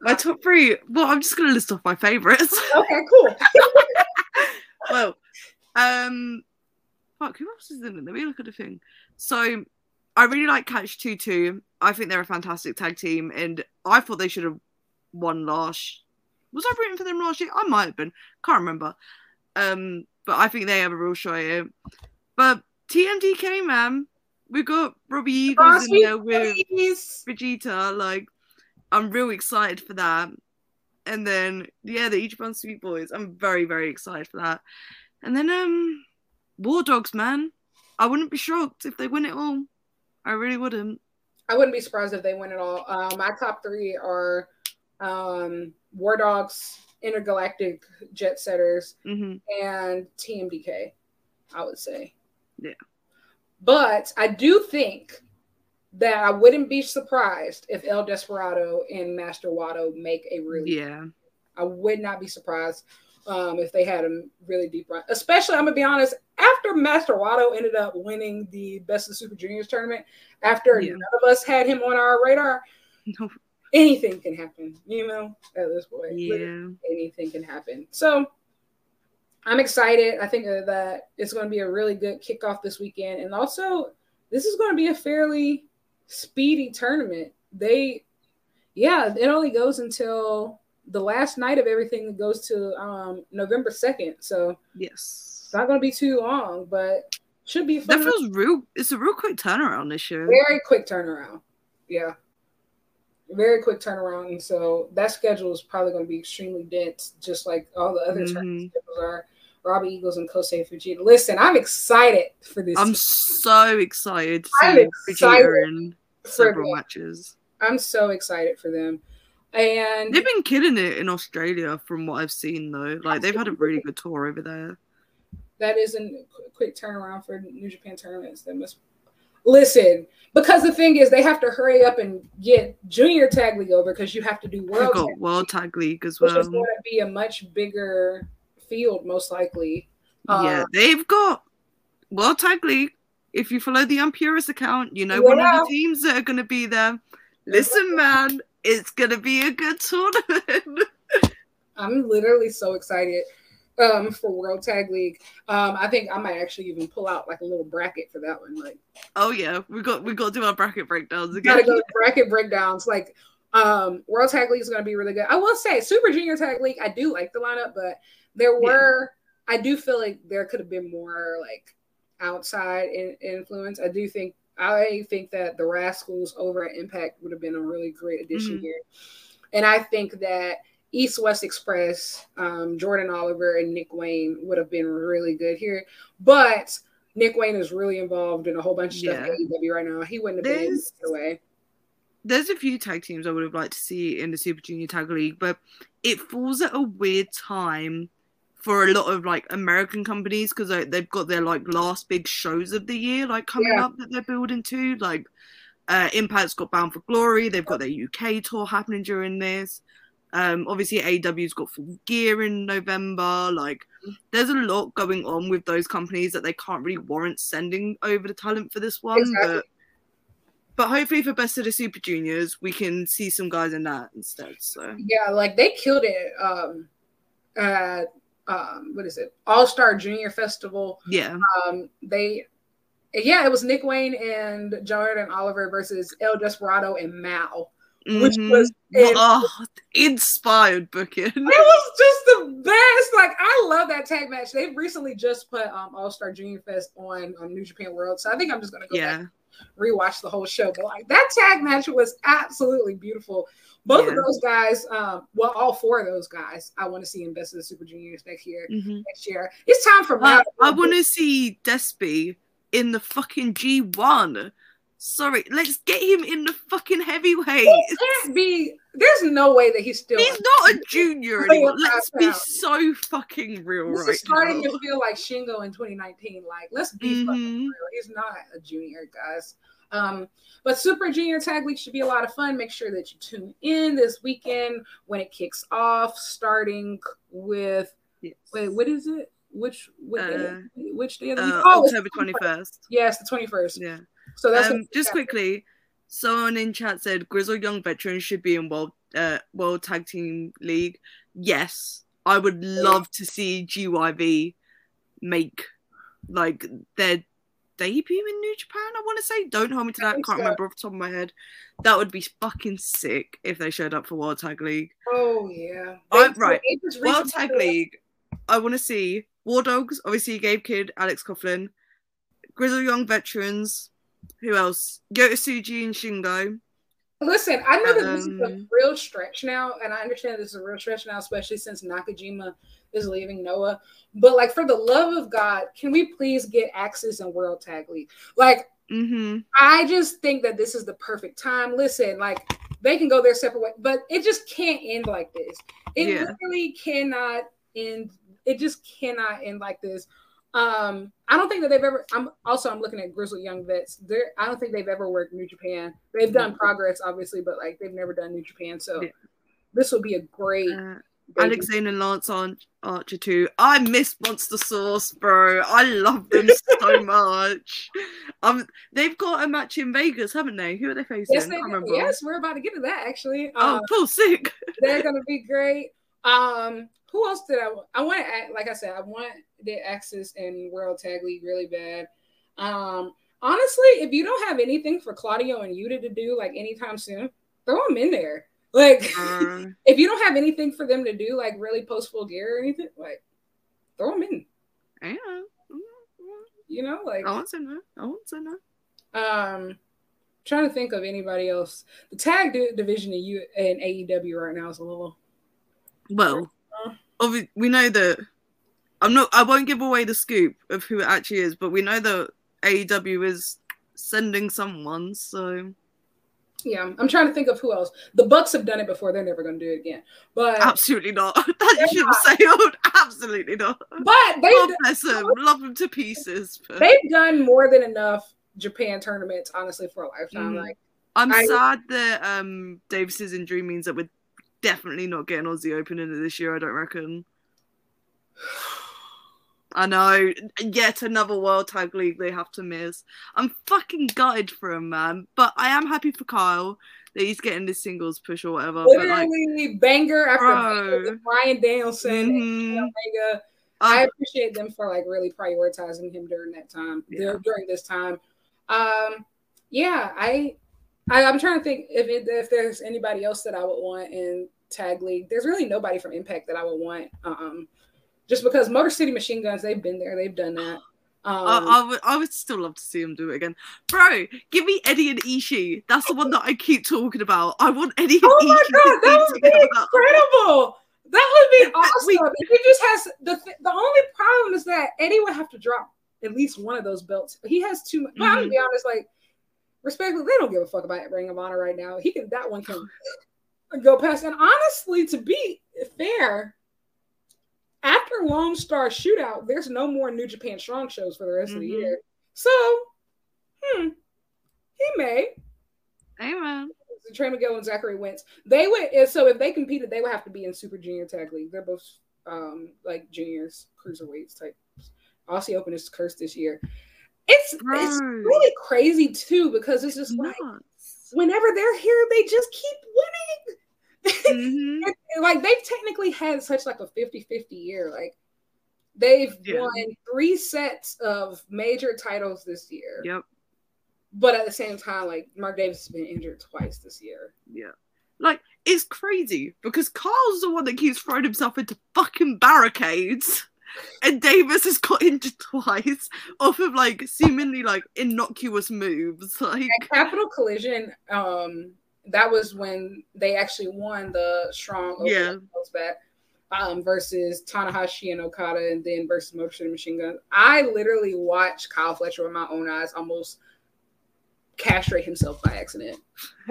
My top three. Well, I'm just going to list off my favorites. Okay, cool. <laughs> well, um, fuck, who else is in it? Let me look at the thing. So, I really like Catch Two Two. I think they're a fantastic tag team, and I thought they should have won last. Was I rooting for them last year? I might have been. Can't remember. Um, but I think they have a real shot here. But TMDK, man, we got Robbie Eagles in there with Fujita. Like, I'm real excited for that. And then, yeah, the Ichiban Sweet Boys. I'm very, very excited for that. And then, um, War Dogs, man. I wouldn't be shocked if they win it all. I really wouldn't. I wouldn't be surprised if they win it all. Uh, my top three are um, War Dogs, intergalactic jet setters mm-hmm. and TMDK, I would say. Yeah. But I do think that I wouldn't be surprised if El Desperado and Master Wato make a really yeah. I would not be surprised um, if they had a really deep run. Especially, I'm gonna be honest. After Master Wato ended up winning the Best of Super Juniors tournament, after yeah. none of us had him on our radar, no anything can happen, you know, at this point. Yeah. anything can happen. So I'm excited. I think that it's going to be a really good kickoff this weekend. And also, this is going to be a fairly speedy tournament. They, yeah, it only goes until the last night of everything that goes to um, November 2nd. So, yes, it's not going to be too long, but should be fun. That feels real. It's a real quick turnaround this year. Very quick turnaround. Yeah very quick turnaround. And so that schedule is probably going to be extremely dense, just like all the other mm-hmm. schedules are. Robbie Eagles and Kosei Fujita. Listen, I'm excited for this. I'm so excited to see Fujita in several matches. I'm so excited for them. And they've been killing it in Australia from what I've seen though. Like they've had a really good tour over there. That isn't a quick turnaround for New Japan tournaments. That must Listen, because the thing is, they have to hurry up and get Junior Tag League over because you have to do World, Tag, World Tag League as well, which is going to be a much bigger field, most likely. yeah, Uh, they've got World Tag League. If you follow the Unpurist account, you know one of the teams that are going to be there. Listen, man, it's going to be a good tournament. <laughs> I'm literally so excited um, for World Tag League. Um, I think I might actually even pull out like a little bracket for that one. Like, oh yeah, we got we got to do our bracket breakdowns we gotta again. go to bracket breakdowns. Like, um, World Tag League is going to be really good. I will say, Super Junior Tag League, I do like the lineup, but there Yeah. were, I do feel like there could have been more like outside in, influence. I do think, I think that the Rascals over at Impact would have been a really great addition Mhm. here. And I think that East West Express, um, Jordan Oliver, and Nick Wayne would have been really good here. But Nick Wayne is really involved in a whole bunch of stuff Yeah. at AEW right now. He wouldn't have been There's- in the way. There's a few tag teams I would have liked to see in the Super Junior Tag League, but it falls at a weird time for a lot of like American companies because they've got their like last big shows of the year like coming Yeah. up that they're building to. Like uh, Impact's got Bound for Glory, they've got their UK tour happening during this. Um, obviously AEW's got full gear in November. Like there's a lot going on with those companies that they can't really warrant sending over the talent for this one. Exactly. But but hopefully for Best of the Super Juniors, we can see some guys in that instead. So Yeah, like they killed it. Um, at um, what is it? All Star Junior Festival. yeah, Um, they, yeah, it was Nick Wayne and Jordan Oliver versus El Desperado and MAO, which Mhm. was oh, inspired booking. it was just the best. Like I love that tag match. They've recently just put um, All Star Junior Fest on um, New Japan World, so I think I'm just gonna go Yeah, and rewatch the whole show. But like that tag match was absolutely beautiful. Both of those guys, um, well, all four of those guys, I want to see in Best of the Super Juniors next year. Mhm. Next year, it's time for I, Mal. I want to see Despy in the fucking G one. Sorry, let's get him in the fucking heavyweight. He can't be. There's no way that he's still. He's not a junior anymore. Let's be so fucking real This right is starting now. to feel like Shingo in 2019. Like, let's be fucking Mhm. real. He's not a junior, guys. Um, but Super Junior Tag League should be a lot of fun. Make sure that you tune in this weekend when it kicks off, starting with Yes. wait, what is it? Which day- Uh, which day of the week? Uh, Oh, October twenty first. Yes, the 21st. Yeah. So that's Um, just quickly, someone in chat said Grizzled Young Veterans should be in World uh, World Tag Team League. Yes, I would love to see GYV make like their debut in New Japan. I want to say. Don't hold me to that. think Can't so. remember off the top of my head. That would be fucking sick if they showed up for World Tag League. Oh yeah. They- right. World Tag League. I want to see War Dogs. Obviously, Gabe Kidd, Alex Coughlin, Grizzled Young Veterans. Who else? Yota Tsuji and Shingo. Listen, I know that this is a Um, real stretch now, and I understand this is a real stretch now, especially since Nakajima is leaving Noah. But like, for the love of God, can we please get AXIZ and World Tag League? Like, Mm-hmm. I just think that this is the perfect time. Listen, like they can go their separate way, but it just can't end like this. It Yeah. literally cannot end. It just cannot end like this. Um, I don't think that they've ever. I'm also I'm looking at Grizzled Young Vets. They're I don't think they've ever worked New Japan. They've done progress, obviously, but like they've never done New Japan. So Yeah. this will be a great. Uh, debut. Alex Zayne and Lance Ar- Archer too. I miss Monster Sauce, bro. I love them so <laughs> much. Um, they've got a match in Vegas, haven't they? Who are they facing? Yes, they I can't do. remember. yes, we're about to get to that actually. Oh, Um, cool, sick. they're gonna be great. Um, who else did I want? I want to like I said, I want the AXIZ and World Tag League really bad. Um, honestly, if you don't have anything for Claudio and Yuta to do like anytime soon, throw them in there. Like Uh, <laughs> if you don't have anything for them to do, like really post full gear or anything, like throw them in. yeah. You know, like I won't say no. I won't say no. um, trying to think of anybody else. The tag division in U in AEW right now is a little. Well, obvi- we know that. I'm not. I won't give away the scoop of who it actually is, but we know that AEW is sending someone. So Yeah, I'm trying to think of who else. The Bucks have done it before; they're never going to do it again. But absolutely not. <laughs> that ship sailed. Absolutely not. but God they've bless them. Love them to pieces. But they've done more than enough Japan tournaments honestly for a lifetime. Mhm. Like I'm I- sad that um Davis's injury means that we're definitely not getting Aussie Open in it this year. I don't reckon. I know, yet another World Tag League they have to miss. I'm fucking gutted for him, man. But I am happy for Kyle that he's getting this singles push or whatever. But like, literally banger after Bro. banger Bryan Danielson and mhm. Omega. I I- appreciate them for like really prioritizing him during that time, Yeah. during this time. Um, yeah, I, I I'm trying to think if it, if there's anybody else that I would want in tag league. There's really nobody from Impact that I would want. Um, just because Motor City Machine Guns, they've been there, they've done that. Um, I, I would, I would still love to see him do it again, bro. Give me Eddie and Ishii. That's the one that I keep talking about. I want Eddie and Oh my Ishii god, that would be incredible. That would be we- awesome. If he just has the th- the only problem is that Eddie would have to drop at least one of those belts. He has too much. But I'm gonna Mm-hmm. be honest, like respectfully, they don't give a fuck about Ring of Honor right now. He can that one can <sighs> go past. And honestly, to be fair, after Lone Star Shootout, there's no more New Japan Strong shows for the rest of the Mhm. year. So, hmm, he may. Man. Trey Miguel and Zachary Wentz. They would so if they competed, they would have to be in Super Junior Tag League. They're both um like juniors, cruiserweights type. Aussie Open is cursed this year. It's it's really crazy too because it's just like Nuts. whenever they're here, they just keep winning. Mhm. And- <laughs> and, like they've technically had such like a 50-50 year. Like they've Yeah. won three sets of major titles this year. Yep. But at the same time, like Mark Davis has been injured twice this year. Yeah. Like, it's crazy because Carl's the one that keeps throwing himself into fucking barricades. And Davis has got injured twice off of like seemingly like innocuous moves. Like At Capital Collision, um, that was when they actually won the strong Yeah. back um, versus Tanahashi and Okada, and then versus City Machine Gun. I literally watched Kyle Fletcher with my own eyes almost castrate himself by accident. <laughs> <laughs>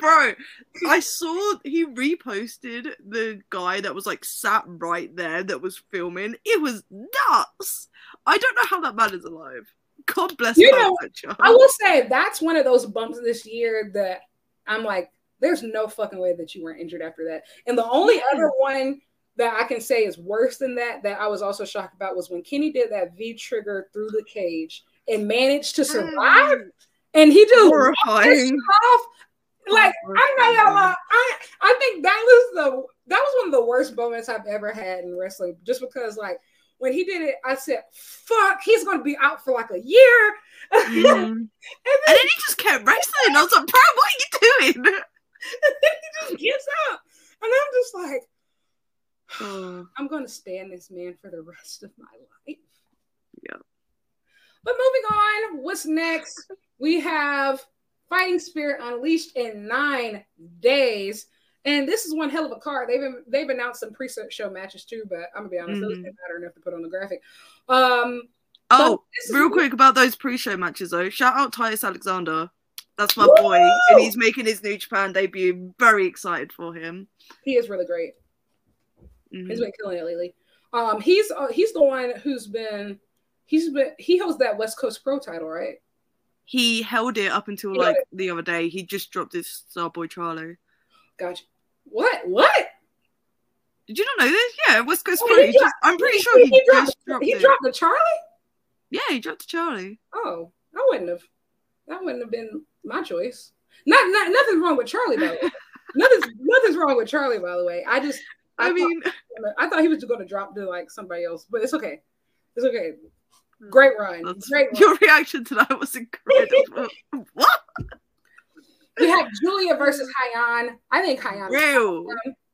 Bro, I saw he reposted the guy that was like sat right there that was filming. It was nuts. I don't know how that man is alive. God bless You know. I will say that's one of those bumps this year that I'm like, there's no fucking way that you weren't injured after that. And the only Yeah. other one that I can say is worse than that, that I was also shocked about, was when Kenny did that V trigger through the cage and managed to survive. Mm. And he just Horrifying. off. Like I'm not gonna lie, I I think that was the that was one of the worst moments I've ever had in wrestling. Just because like when he did it, I said, "Fuck, he's gonna be out for like a year." Mhm. <laughs> and And then he just kept wrestling. I was like, bro, what are you doing? <laughs> And he just gets up, and I'm just like, Oh, I'm gonna stand this man for the rest of my life. Yeah. But moving on, what's next? We have Fighting Spirit Unleashed in nine days. And this is one hell of a card. They've they've announced some pre-show matches too, but I'm gonna be honest, those Mhm. didn't matter enough to put on the graphic. Um, oh is- real quick about those pre-show matches though. Shout out Titus Alexander. That's my Woo! boy, and he's making his New Japan debut. Very excited for him. he is really great. Mhm. He's been killing it lately. Um, he's uh, he's the one who's been he's been he holds that West Coast Pro title, right? He held it up until He like the other day. He just dropped his Starboy Charlie. Gotcha. What? What? Did you not know this? Yeah, West Coast Oh, he He just, I'm pretty sure he, dropped, just dropped he it. dropped the Charlie. Yeah, he dropped the Charlie. Oh, I wouldn't have. That wouldn't have been my choice. Not, not nothing's wrong with Charlie, by the way. <laughs> nothing's nothing's wrong with Charlie, by the way. I just I, I, mean, thought, I thought he was going to drop to like somebody else, but it's okay. It's okay. Great run. that's- Great <laughs> run. your reaction to that was incredible. <laughs> what? We have Julia versus Hyan. I think Hyan. Real.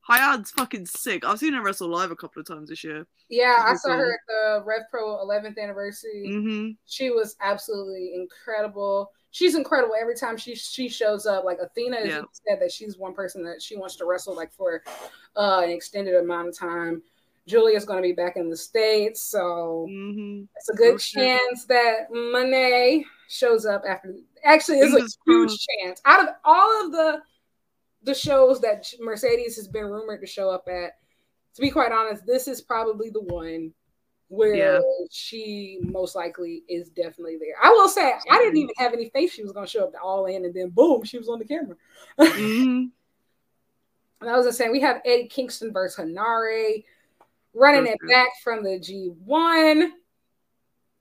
Hyan's fucking sick. I've seen her wrestle live a couple of times this year. Yeah, I saw her at the Rev Pro 11th anniversary. Mm-hmm. She was absolutely incredible. She's incredible every time she she shows up. Like Athena Yeah. said that she's one person that she wants to wrestle like for uh, an extended amount of time. Julia's going to be back in the states, so hmm it's a good Oh, chance that Monet shows up after. Actually, it's a huge chance. Out of all of the the shows that Mercedes has been rumored to show up at, to be quite honest, this is probably the one where Yeah. she most likely is definitely there. I will say I didn't even have any faith she was gonna show up to all in and then boom, she was on the camera. <laughs> Mhm. And I was just saying we have Eddie Kingston versus Henare running it back from the G1.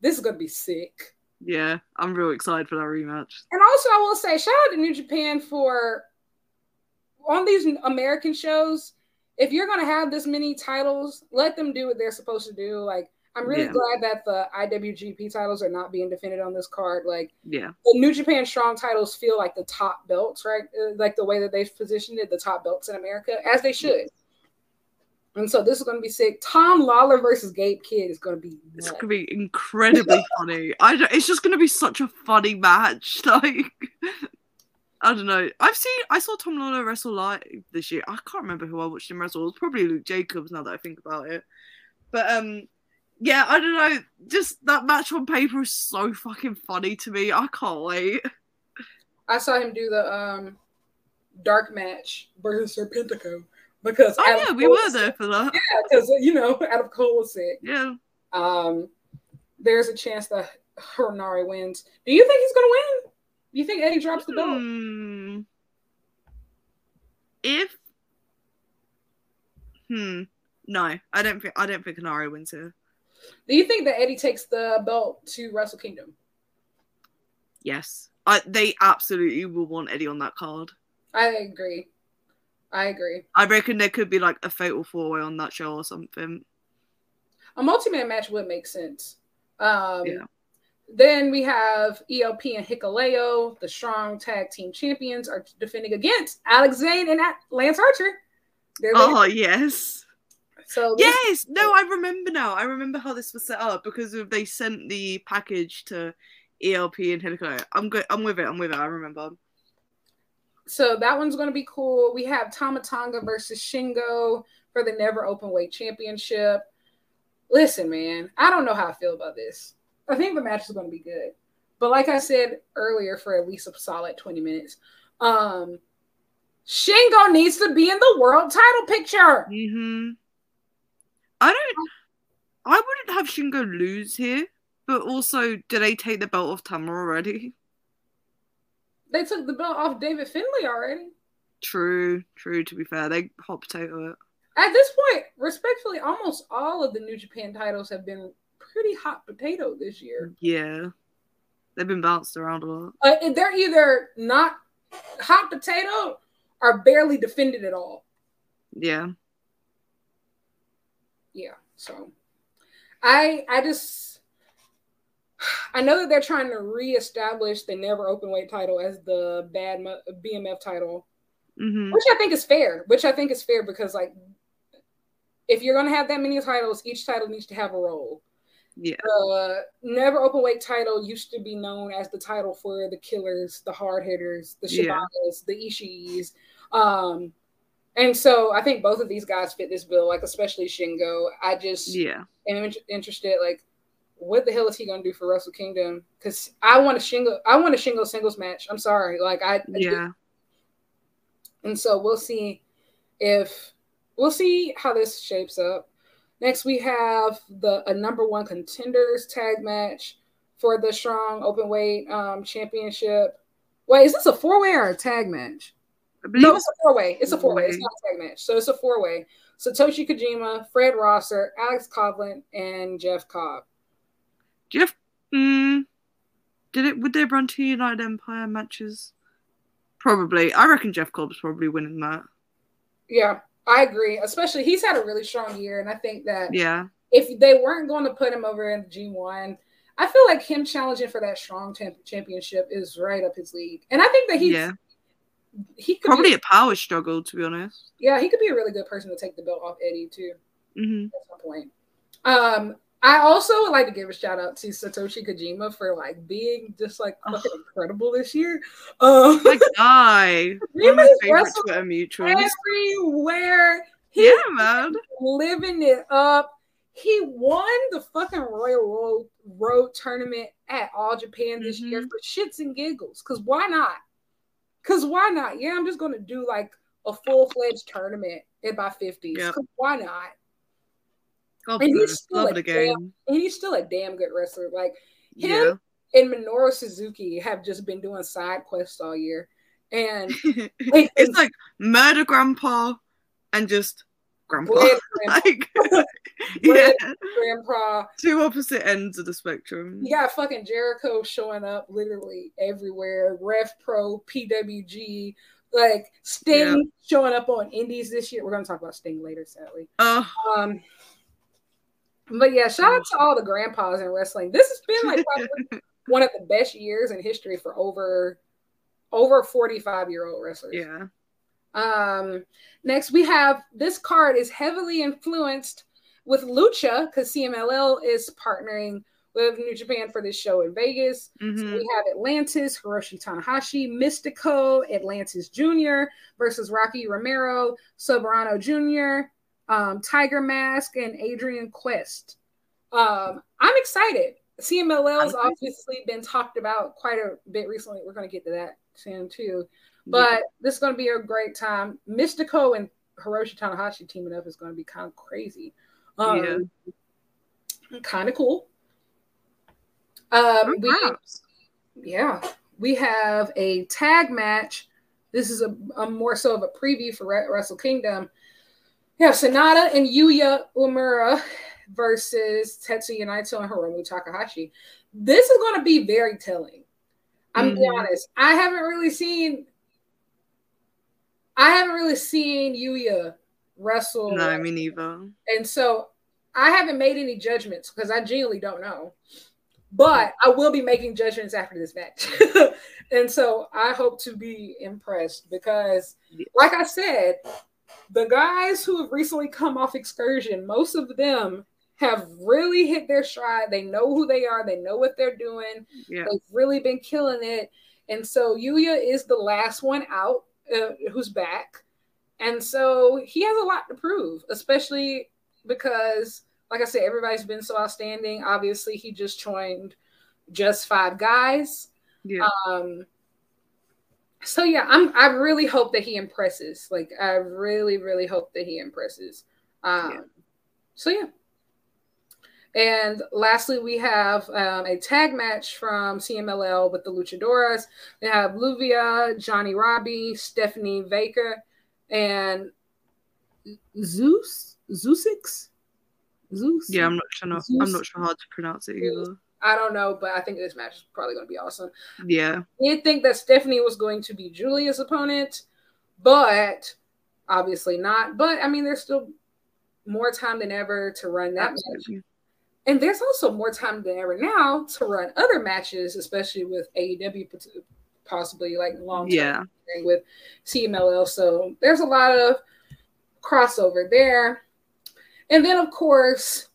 This is gonna be sick. Yeah, I'm real excited for that rematch. And also, I will say, shout out to New Japan for on these American shows. If you're going to have this many titles, let them do what they're supposed to do. Like, I'm really Yeah. glad that the IWGP titles are not being defended on this card. Like, Yeah, the New Japan Strong titles feel like the top belts, right? Uh, Like the way that they've positioned it, the top belts in America, as they should. And so this is going to be sick. Tom Lawler versus Gabe Kidd is going to be it's gonna be incredibly <laughs> funny. I don't, it's just gonna be such a funny match. <laughs> Like, I don't know. I've seen I saw Tom Lawler wrestle live this year. I can't remember who I watched him wrestle. It was probably Luke Jacobs. Now that I think about it, but um, yeah, I don't know. Just that match on paper is so fucking funny to me. I can't wait. I saw him do the um dark match versus Serpentico because Oh yeah, we were there for that. because you know Cole was sick. Yeah. Um, there's a chance that Henare wins. Do you think he's gonna win? Do you think Eddie drops the belt? Hmm. If hmm, no, I don't think I don't think Henare wins here. Do you think that Eddie takes the belt to Wrestle Kingdom? Yes, I they absolutely will want Eddie on that card. I agree. I agree. I reckon there could be like a fatal four way on that show or something. A multi-man match would make sense. Um, Yeah. Then we have ELP and Hikuleo, the strong tag team champions, are defending against Alex Zayne and Lance Archer. They're Oh yes, so this- yes. No, I remember now. I remember how this was set up because they sent the package to ELP and Hikuleo. I'm good. I'm with it. I'm with it. I remember. So that one's going to be cool. We have Tama Tonga versus Shingo for the Never Open Weight Championship. Listen, man, I don't know how I feel about this. I think the match is going to be good, but like I said earlier, for at least a solid twenty minutes, um, Shingo needs to be in the world title picture. hmm I don't. I wouldn't have Shingo lose here, but also, did they take the belt off Tama already? <laughs> They took the belt off David Finlay already. True, true. To be fair, they hot potato it. At this point, respectfully, almost all of the New Japan titles have been pretty hot potato this year. Yeah, they've been bounced around a lot. Uh, they're either not hot potato or barely defended at all. Yeah, Yeah. So I I just I know that they're trying to reestablish the never open weight title as the bad BMF title, hmm which I think is fair. Which I think is fair because like if you're gonna have that many titles, each title needs to have a role. yeah, The never open weight title used to be known as the title for the killers, the hard hitters, the Yeah. The Ishis. Um, and so I think both of these guys fit this bill, like especially Shingo. I just yeah. am in- interested, like, what the hell is he gonna do for Wrestle Kingdom? Because I want a shingle, I want a shingle singles match. I'm sorry, like I, I Yeah, and so we'll see if we'll see how this shapes up. Next, we have the a number one contenders tag match for the strong open weight um, championship. Wait, is this a four way or a tag match? No, it's a four way. It's a four way. It's not a tag match. So it's a four way. Satoshi Kojima, Fred Rosser, Alex Coughlin, and Jeff Cobb. Jeff. Mm, did it? Would they run two United Empire matches? Probably. I reckon Jeff Cobb's probably winning that. Yeah, I agree. Especially he's had a really strong year, and I think that Yeah, if they weren't going to put him over in the G1, I feel like him challenging for that strong champ- championship is right up his league. And I think that he's yeah. he could Probably be, a power struggle, to be honest. yeah, he could be a really good person to take the belt off Eddie too hmm at some point. Um, I also would like to give a shout out to Satoshi Kojima for like being just like Oh. fucking incredible this year. Um, My guy. <laughs> One of my wrestled everywhere. He Yeah, man. living it up. He won the fucking Royal Road, Road tournament at All Japan this year Mhm. for shits and giggles. Cause why not? Cause why not? Yeah, I'm just gonna do like a full fledged tournament in my fifties. Yep. Why not? God and he's still Love a the damn, and he's still a damn good wrestler. Like him Yeah. and Minoru Suzuki have just been doing side quests all year, and <laughs> it's like murder grandpa and just grandpa. Grandpa, <laughs> like <laughs> yeah, Grandpa. two opposite ends of the spectrum. You got fucking Jericho showing up literally everywhere. Rev Pro, PWG, like Sting Yeah. showing up on Indies this year. We're gonna talk about Sting later, sadly. Oh, Um, but yeah, shout out to all the grandpas in wrestling. This has been like probably <laughs> one of the best years in history for over over 45 year old wrestlers. yeah. Um, next we have this card is heavily influenced with Lucha because CMLL is partnering with New Japan for this show in Vegas. So Mhm. we have Atlantis, Hiroshi Tanahashi, Místico, Atlantis Jr. versus Rocky Romero, Soberano Jr., um, Tiger Mask, and Adrian Quest. Um, I'm excited. CMLL has obviously been talked about quite a bit recently. We're going to get to that soon too. But this is going to be a great time. Místico and Hiroshi Tanahashi teaming up is going to be kind of crazy. Um, Kind of cool. Um, we, yeah, we have a tag match. This is a, a more so of a preview for Re- Wrestle Kingdom. We have Sanada and Yuya Uemura versus Tetsuya Naito and Hiromu Takahashi. This is going to be very telling. I'm be Mhm. honest. I haven't really seen. I haven't really seen Yuya wrestle, No, me neither. and so I haven't made any judgments because I genuinely don't know. But I will be making judgments after this match, <laughs> and so I hope to be impressed because, like I said, the guys who have recently come off excursion, most of them have really hit their stride. They know who they are. They know what they're doing. Yeah. They've really been killing it. And so Yuya is the last one out uh, who's back. And so he has a lot to prove, especially because, like I said, everybody's been so outstanding. Obviously, he just joined just five guys. Yeah. Um, so yeah, I'm I really hope that he impresses. Like I really, really hope that he impresses. Um Yeah. so yeah. And lastly, we have um, a tag match from CMLL with the Luchadoras. They have Lluvia, Johnny Robbie, Stephanie Vaquer, and Zeus, Zeusix, Zeus. Yeah, I'm not sure. I'm not sure how to pronounce it either. I don't know, but I think this match is probably going to be awesome. Yeah. did think that Stephanie was going to be Julia's opponent, but obviously not. But I mean, there's still more time than ever to run that match. And there's also more time than ever now to run other matches, especially with AEW possibly like long term Yeah. with CMLL. So there's a lot of crossover there. And then, of course,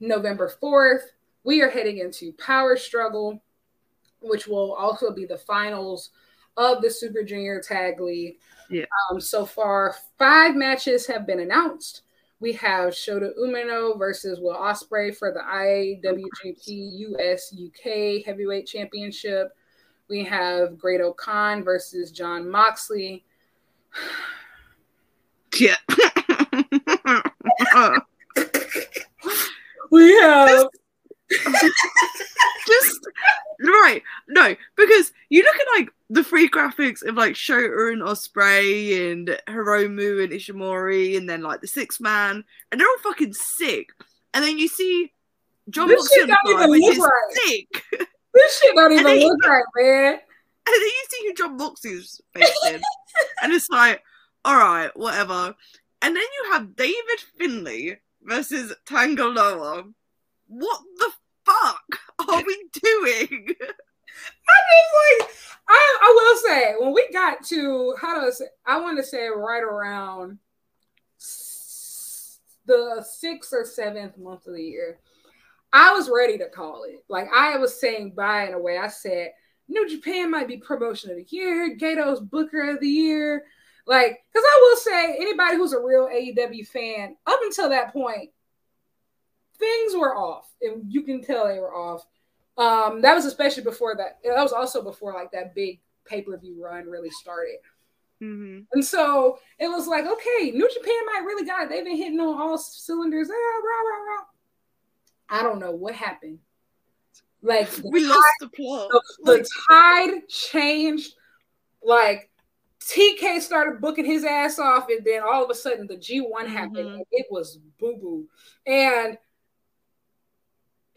November 4th, we are heading into Power Struggle, which will also be the finals of the Super Junior Tag League. Yeah. Um, so far, five matches have been announced. We have Shota Umino versus Will Ospreay for the IWGP US UK Heavyweight Championship. We have Great Khan versus Jon Moxley. Yeah. <laughs> We have <laughs> Just right. No, because you look at like the free graphics of like Shota and Ospreay and Hiromu and Ishimori and then like the six man and they're all fucking sick. And then you see John This Moxley shit don't even look right. sick. This shit don't even look right, man. And then you see who Jon Moxley's facing. and it's like, all right, whatever. And then you have David Finlay versus Tanga Loa. What the fuck are we <laughs> doing? I just like I, I will say when we got to how do I say I want to say right around the sixth or seventh month of the year, I was ready to call it. Like I was saying bye in a way. I said New Japan might be promotion of the year, Gedo's Booker of the year. Like, because I will say anybody who's a real AEW fan, up until that point, things were off, and you can tell they were off. Um, that was especially before that. That was also before like that big pay per view run really started. hmm And so it was like, okay, New Japan might really got it. They've been hitting on all cylinders. Ah, rah, rah, rah. I don't know what happened. Like we tide, lost the plot. The, the tide changed. Like TK started booking his ass off, and then all of a sudden the G1 mm-hmm. happened. It was boo boo. And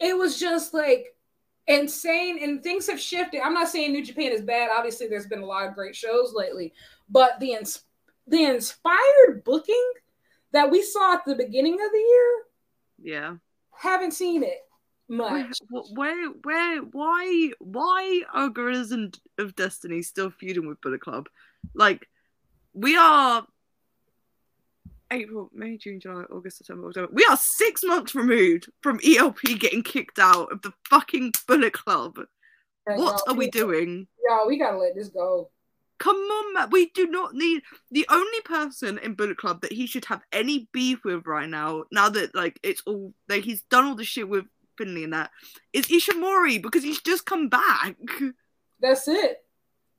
it was just like insane and things have shifted. I'm not saying New Japan is bad. Obviously, there's been a lot of great shows lately, but the ins- the inspired booking that we saw at the beginning of the year, yeah, haven't seen it much. Where, where, why, why are Guerrillas of Destiny still feuding with Bullet Club? Like, we are April, May, June, July, August, September, October. We are six months removed from ELP getting kicked out of the fucking Bullet Club. what are we doing? Yeah, we gotta let this go. Come on, Matt. We do not need the only person in Bullet Club that he should have any beef with right now. Now that like it's all like he's done all the shit with Finlay and that is Ishimori because he's just come back. That's it.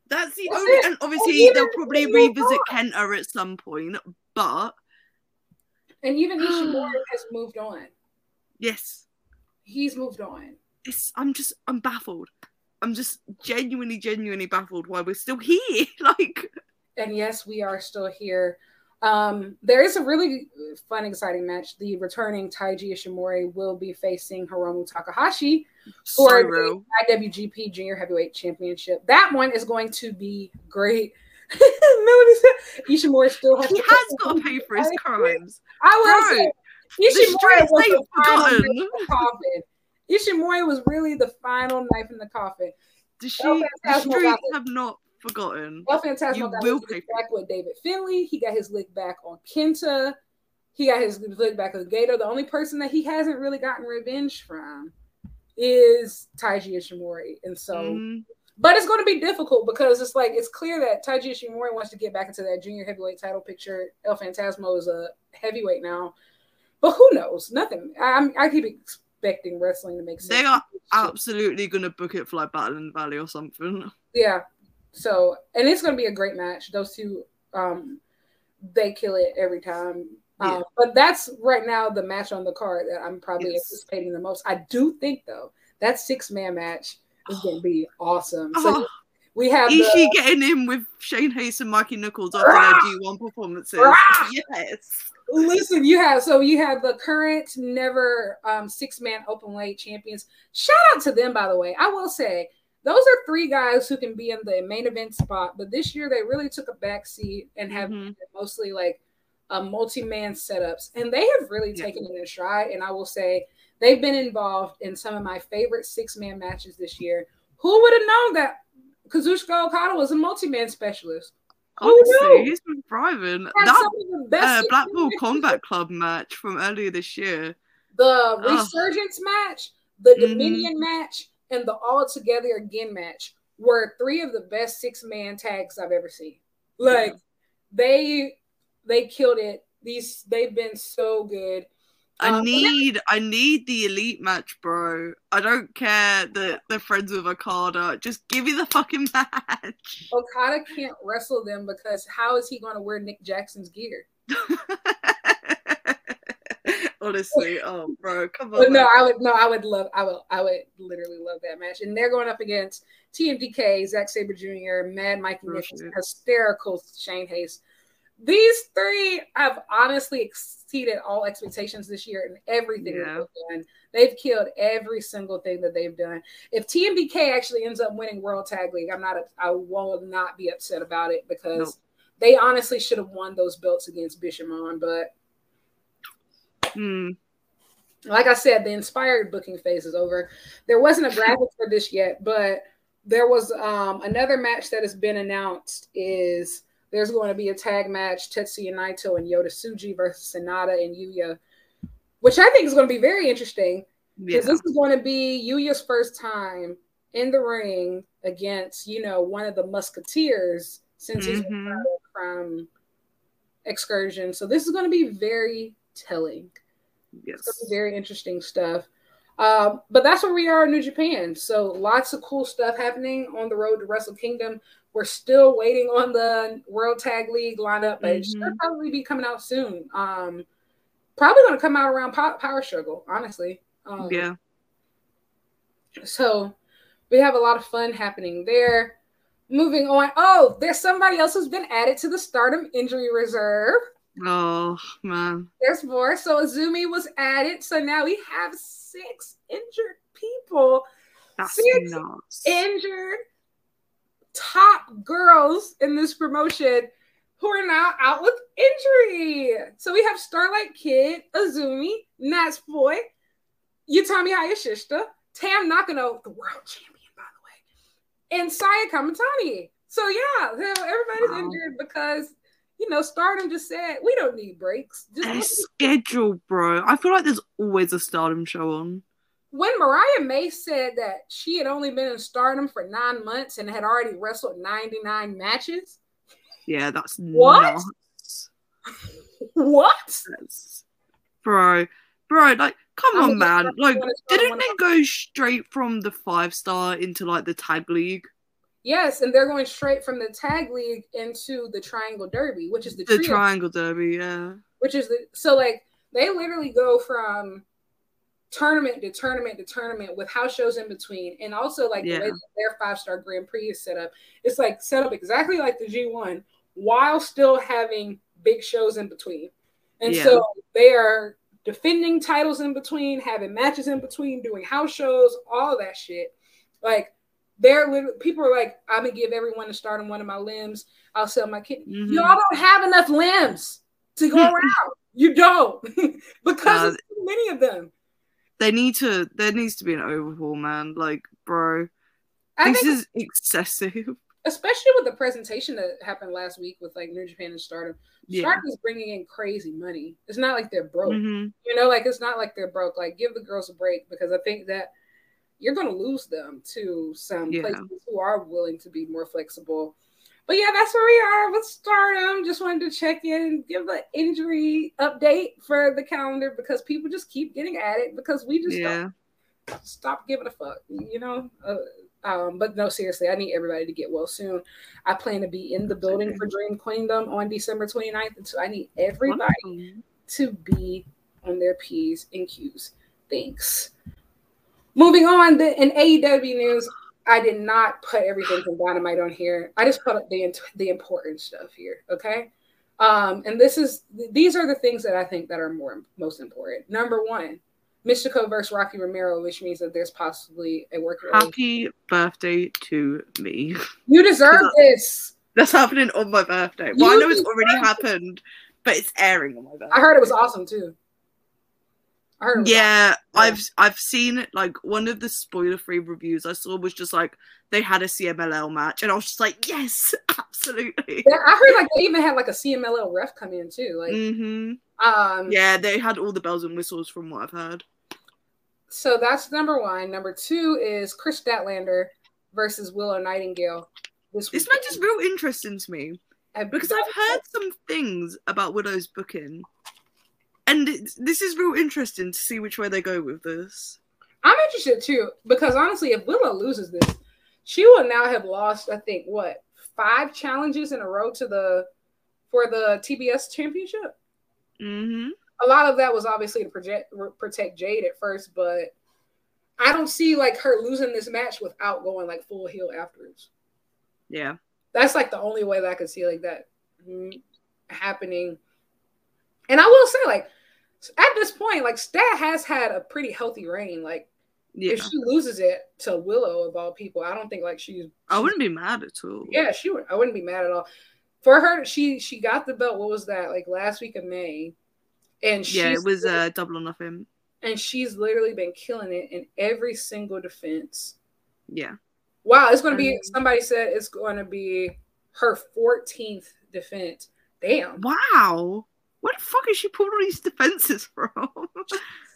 That's the That's only, it. and obviously they'll probably revisit Kenta at some point, but and even <gasps> Ishimori has moved on. Yes. He's moved on. It's, I'm just, I'm baffled. I'm just genuinely, genuinely baffled why we're still here. <laughs> like, and yes, we are still here. Um, there is a really fun, exciting match. The returning Taiji Ishimori will be facing Hiromu Takahashi for the IWGP Junior Heavyweight Championship. That one is going to be great. <laughs> <laughs> Ishimori still has. He to has got to pay for his crimes. I will say Ishimori was the final knife in the coffin. Ishimori was really the final knife in the coffin. The, she, the streets have not forgotten. El Phantasmo you will pay back with David Finlay. He got his lick back on Kenta. He got his lick back on Gedo. The only person that he hasn't really gotten revenge from is Taiji Ishimori. And so mm-hmm. But it's going to be difficult because it's like it's clear that Taiji Ishimori wants to get back into that junior heavyweight title picture. El Phantasmo is a heavyweight now, but who knows? Nothing. I, I keep expecting wrestling to make sense. They are absolutely going to book it for like Battle in the Valley or something. Yeah. So, and it's going to be a great match. Those two, um, they kill it every time. Yeah. Um, but that's right now the match on the card that I'm probably yes. anticipating the most. I do think though that six man match is going to be awesome. So oh. we have Ishii the... getting in with Shane Haste and Mikey Nicholls after their G1 performances. yes. Listen, you have so you have the current never um, six man open weight champions. Shout out to them, by the way. I will say those are three guys who can be in the main event spot, but this year they really took a back seat and have mm-hmm. mostly like uh, multi man setups, and they have really yeah. taken it in stride. And I will say They've been involved in some of my favorite six man matches this year. Who would have known that Kazuchika Okada was a multi man specialist? Honestly, he's been thriving. That uh, Blackpool Combat Club match from earlier this year. The Resurgence oh. match, the mm-hmm. Dominion mm-hmm. match, and the All Together Again match were three of the best six man tags I've ever seen. Like yeah. they they killed it. These they've been so good. I um, need I need the elite match, bro. I don't care that they're friends with Okada. Just give me the fucking <laughs> match. Okada can't wrestle them because how is he gonna wear Nick Jackson's gear? <laughs> Honestly, oh bro, come on. But no, I would no, I would love I would I would literally love that match. And they're going up against TMDK, Zack Sabre Jr., Mad Mikey Nicholls, hysterical Shane Haste these three have honestly exceeded all expectations this year and everything yeah. they've done. They've killed every single thing that they've done. If TMDK actually ends up winning World Tag League, I'm not. I will not be upset about it because nope. they honestly should have won those belts against Bishamon. But hmm. like I said, the inspired booking phase is over. There wasn't a graphic for this yet, but there was um, another match that has been announced. Is there's going to be a tag match Tetsuya Naito and Yota Tsuji versus Sanada and Yuya, which I think is going to be very interesting because yeah. this is going to be Yuya's first time in the ring against, you know, one of the Musketeers since mm-hmm. he's from excursion. So this is going to be very telling. Yes. very interesting stuff. Um, but that's where we are in New Japan. So lots of cool stuff happening on the road to Wrestle Kingdom. We're still waiting on the World Tag League lineup, but mm-hmm. it should mm-hmm. probably be coming out soon. Um, probably going to come out around Power Struggle, honestly. Um, yeah. So we have a lot of fun happening there. Moving on. Oh, there's somebody else who's been added to the Stardom injury reserve. Oh man. There's more. So Azumi was added. So now we have six injured people. That's Six nuts. Injured top girls in this promotion who are now out with injury. So we have Starlight Kid, Azumi, Natsupoi, Utami Hayashishita, Tam Nakano, the world champion, by the way, and Saya Kamitani. So yeah, everybody's Wow. injured because you know Stardom just said we don't need breaks. Just look schedule, bro. I feel like there's always a stardom show on. When Mariah May said that she had only been in Stardom for nine months and had already wrestled 99 matches, Yeah, that's What? nuts. what? That's- Bro, bro, like, come I'm on, man. Like, didn't they go straight from the five star into like the tag league? Yes, and they're going straight from the tag league into the Triangle Derby, which is the, The Triangle Derby, yeah. which is the so like they literally go from tournament to tournament to tournament with house shows in between, and also like the way Yeah. that their five star Grand Prix is set up. It's like set up exactly like the G one, while still having big shows in between, and Yeah. so they are defending titles in between, having matches in between, doing house shows, all that shit. Like they're literally people are like, I'm gonna give everyone a start on one of my limbs. I'll sell my kid. Mhm. Y'all don't have enough limbs to go <laughs> around. You don't <laughs> because too many of them. They need to. There needs to be an overhaul, man. Like, bro, I this is excessive. especially with the presentation that happened last week with like New Japan and Stardom. Yeah. Stardom is bringing in crazy money. It's not like they're broke. hmm You know, like it's not like they're broke. Like give the girls a break because I think that you're going to lose them to some Yeah. places who are willing to be more flexible. But yeah, that's where we are with Stardom. Just wanted to check in, give an injury update for the calendar because people just keep getting at it because we just Yeah. don't stop giving a fuck, you know. Uh, um, but no, seriously, I need everybody to get well soon. I plan to be in the building for Dream Queendom on December 29th, and so I need everybody Wonderful. to be on their P's and Q's. Thanks. Moving on, the, in AEW news, I did not put everything from Dynamite on here. I just put up the the important stuff here. Okay, um, and this is these are the things that I think that are more most important. Number one, Místico versus Rocky Romero, which means that there's possibly a work. Happy birthday to me. You deserve this. That's happening on my birthday. You Well, I know it's already it. happened, but it's airing on my birthday. I heard it was awesome too. I heard. It was Yeah, Yeah. I've I've seen like one of the spoiler free reviews I saw was just like they had a CMLL match, and I was just like, yes, <laughs> absolutely. Yeah, I heard like they even had like a CMLL ref come in too. Like, hmm um, Yeah, they had all the bells and whistles from what I've heard. So that's number one. Number two is Kris Statlander versus Willow Nightingale. This This match is real interesting to me because I've heard some things about Widow's booking, and this is real interesting to see which way they go with this. I'm interested too because honestly, if Willow loses this, she will now have lost. I think what five challenges in a row to the for the TBS championship. hmm A lot of that was obviously to project, protect Jade at first, but I don't see like her losing this match without going like full heel afterwards. Yeah, That's like the only way that I could see like that mm, happening. And I will say, like, at this point, like Stat has had a pretty healthy reign. Like, yeah. if she loses it to Willow of all people, I don't think like she's. I wouldn't be mad at all. Yeah, she would. I wouldn't be mad at all. For her, she she got the belt. What was that? Like last week of May, and she's, yeah, it was uh, double or nothing. and she's literally been killing it in every single defense. Yeah. Wow, it's going to be. Um, somebody said it's going to be her 14th defense. Damn. Wow. Where the fuck is she pulling all these defenses <laughs> from?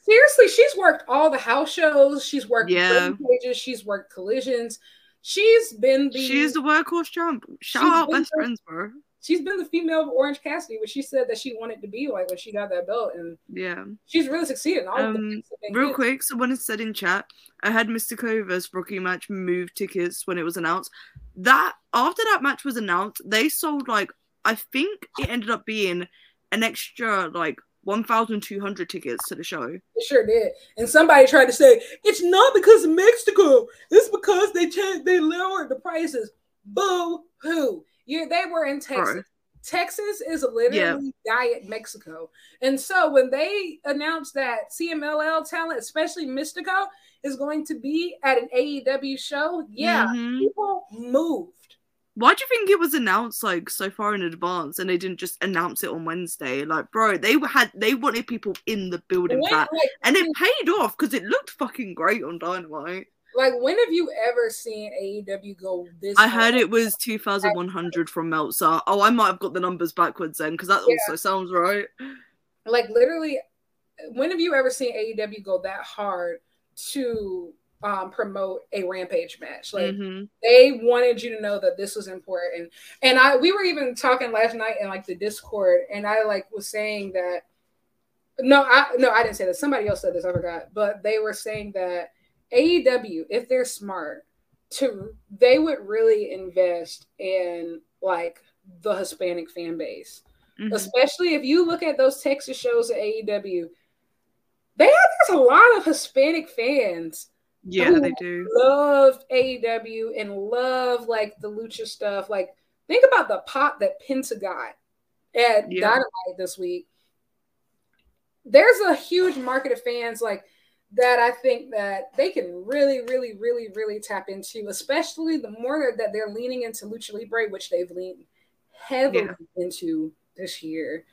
Seriously, she's worked all the house shows. She's worked Yeah. pages. She's worked collisions. She's been the she's the workhorse champ. Shout out best the- friends, bro. she's been the female of Orange Cassidy, which she said that she wanted to be like when she got that belt, and Yeah. she's really succeeded. All of the Um, things have been Real good. quick, someone has said in chat, I had Místico versus Rocky match move tickets when it was announced. That after that match was announced, they sold like I think it ended up being an extra like 1,200 tickets to the show. It sure did. And somebody tried to say it's not because of Mexico. It's because they changed, they lowered the prices. Boo hoo. Yeah, they were in Texas. Right. Texas is literally yeah. diet Mexico. And so when they announced that CMLL talent, especially Místico, is going to be at an AEW show, yeah, mm-hmm. people moved. Why do you think it was announced like so far in advance and they didn't just announce it on Wednesday? Like, bro, they had they wanted people in the building when, like, and it paid off because it looked fucking great on Dynamite. Like, when have you ever seen AEW go this? I heard it was two thousand one hundred from Meltzer. Oh, I might have got the numbers backwards then because that yeah. also sounds right. Like, literally, when have you ever seen AEW go that hard to um, promote a rampage match. Like mm-hmm. they wanted you to know that this was important. And I we were even talking last night in like the Discord, and I like was saying that no, I no, I didn't say that. Somebody else said this, I forgot. But they were saying that AEW, if they're smart, to they would really invest in like the Hispanic fan base. Mm-hmm. Especially if you look at those Texas shows at AEW, they have there's a lot of Hispanic fans yeah, they do. Love AEW and love like the lucha stuff. Like, think about the pop that Penta got at yeah. Dynamite this week. There's a huge market of fans like that. I think that they can really, really, really, really tap into, especially the more that they're leaning into lucha libre, which they've leaned heavily yeah. into this year.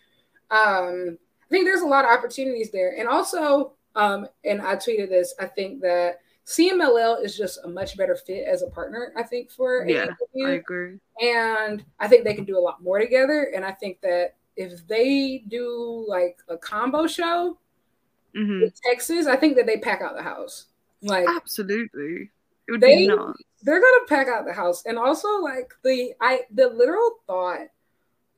Um, I think there's a lot of opportunities there, and also, um, and I tweeted this. I think that CMLL is just a much better fit as a partner, I think, for yeah, AEW. I agree. And I think they can do a lot more together. And I think that if they do like a combo show mm-hmm. with Texas, I think that they pack out the house. Like absolutely, it would they, be nuts. They're gonna pack out the house, and also like the I the literal thought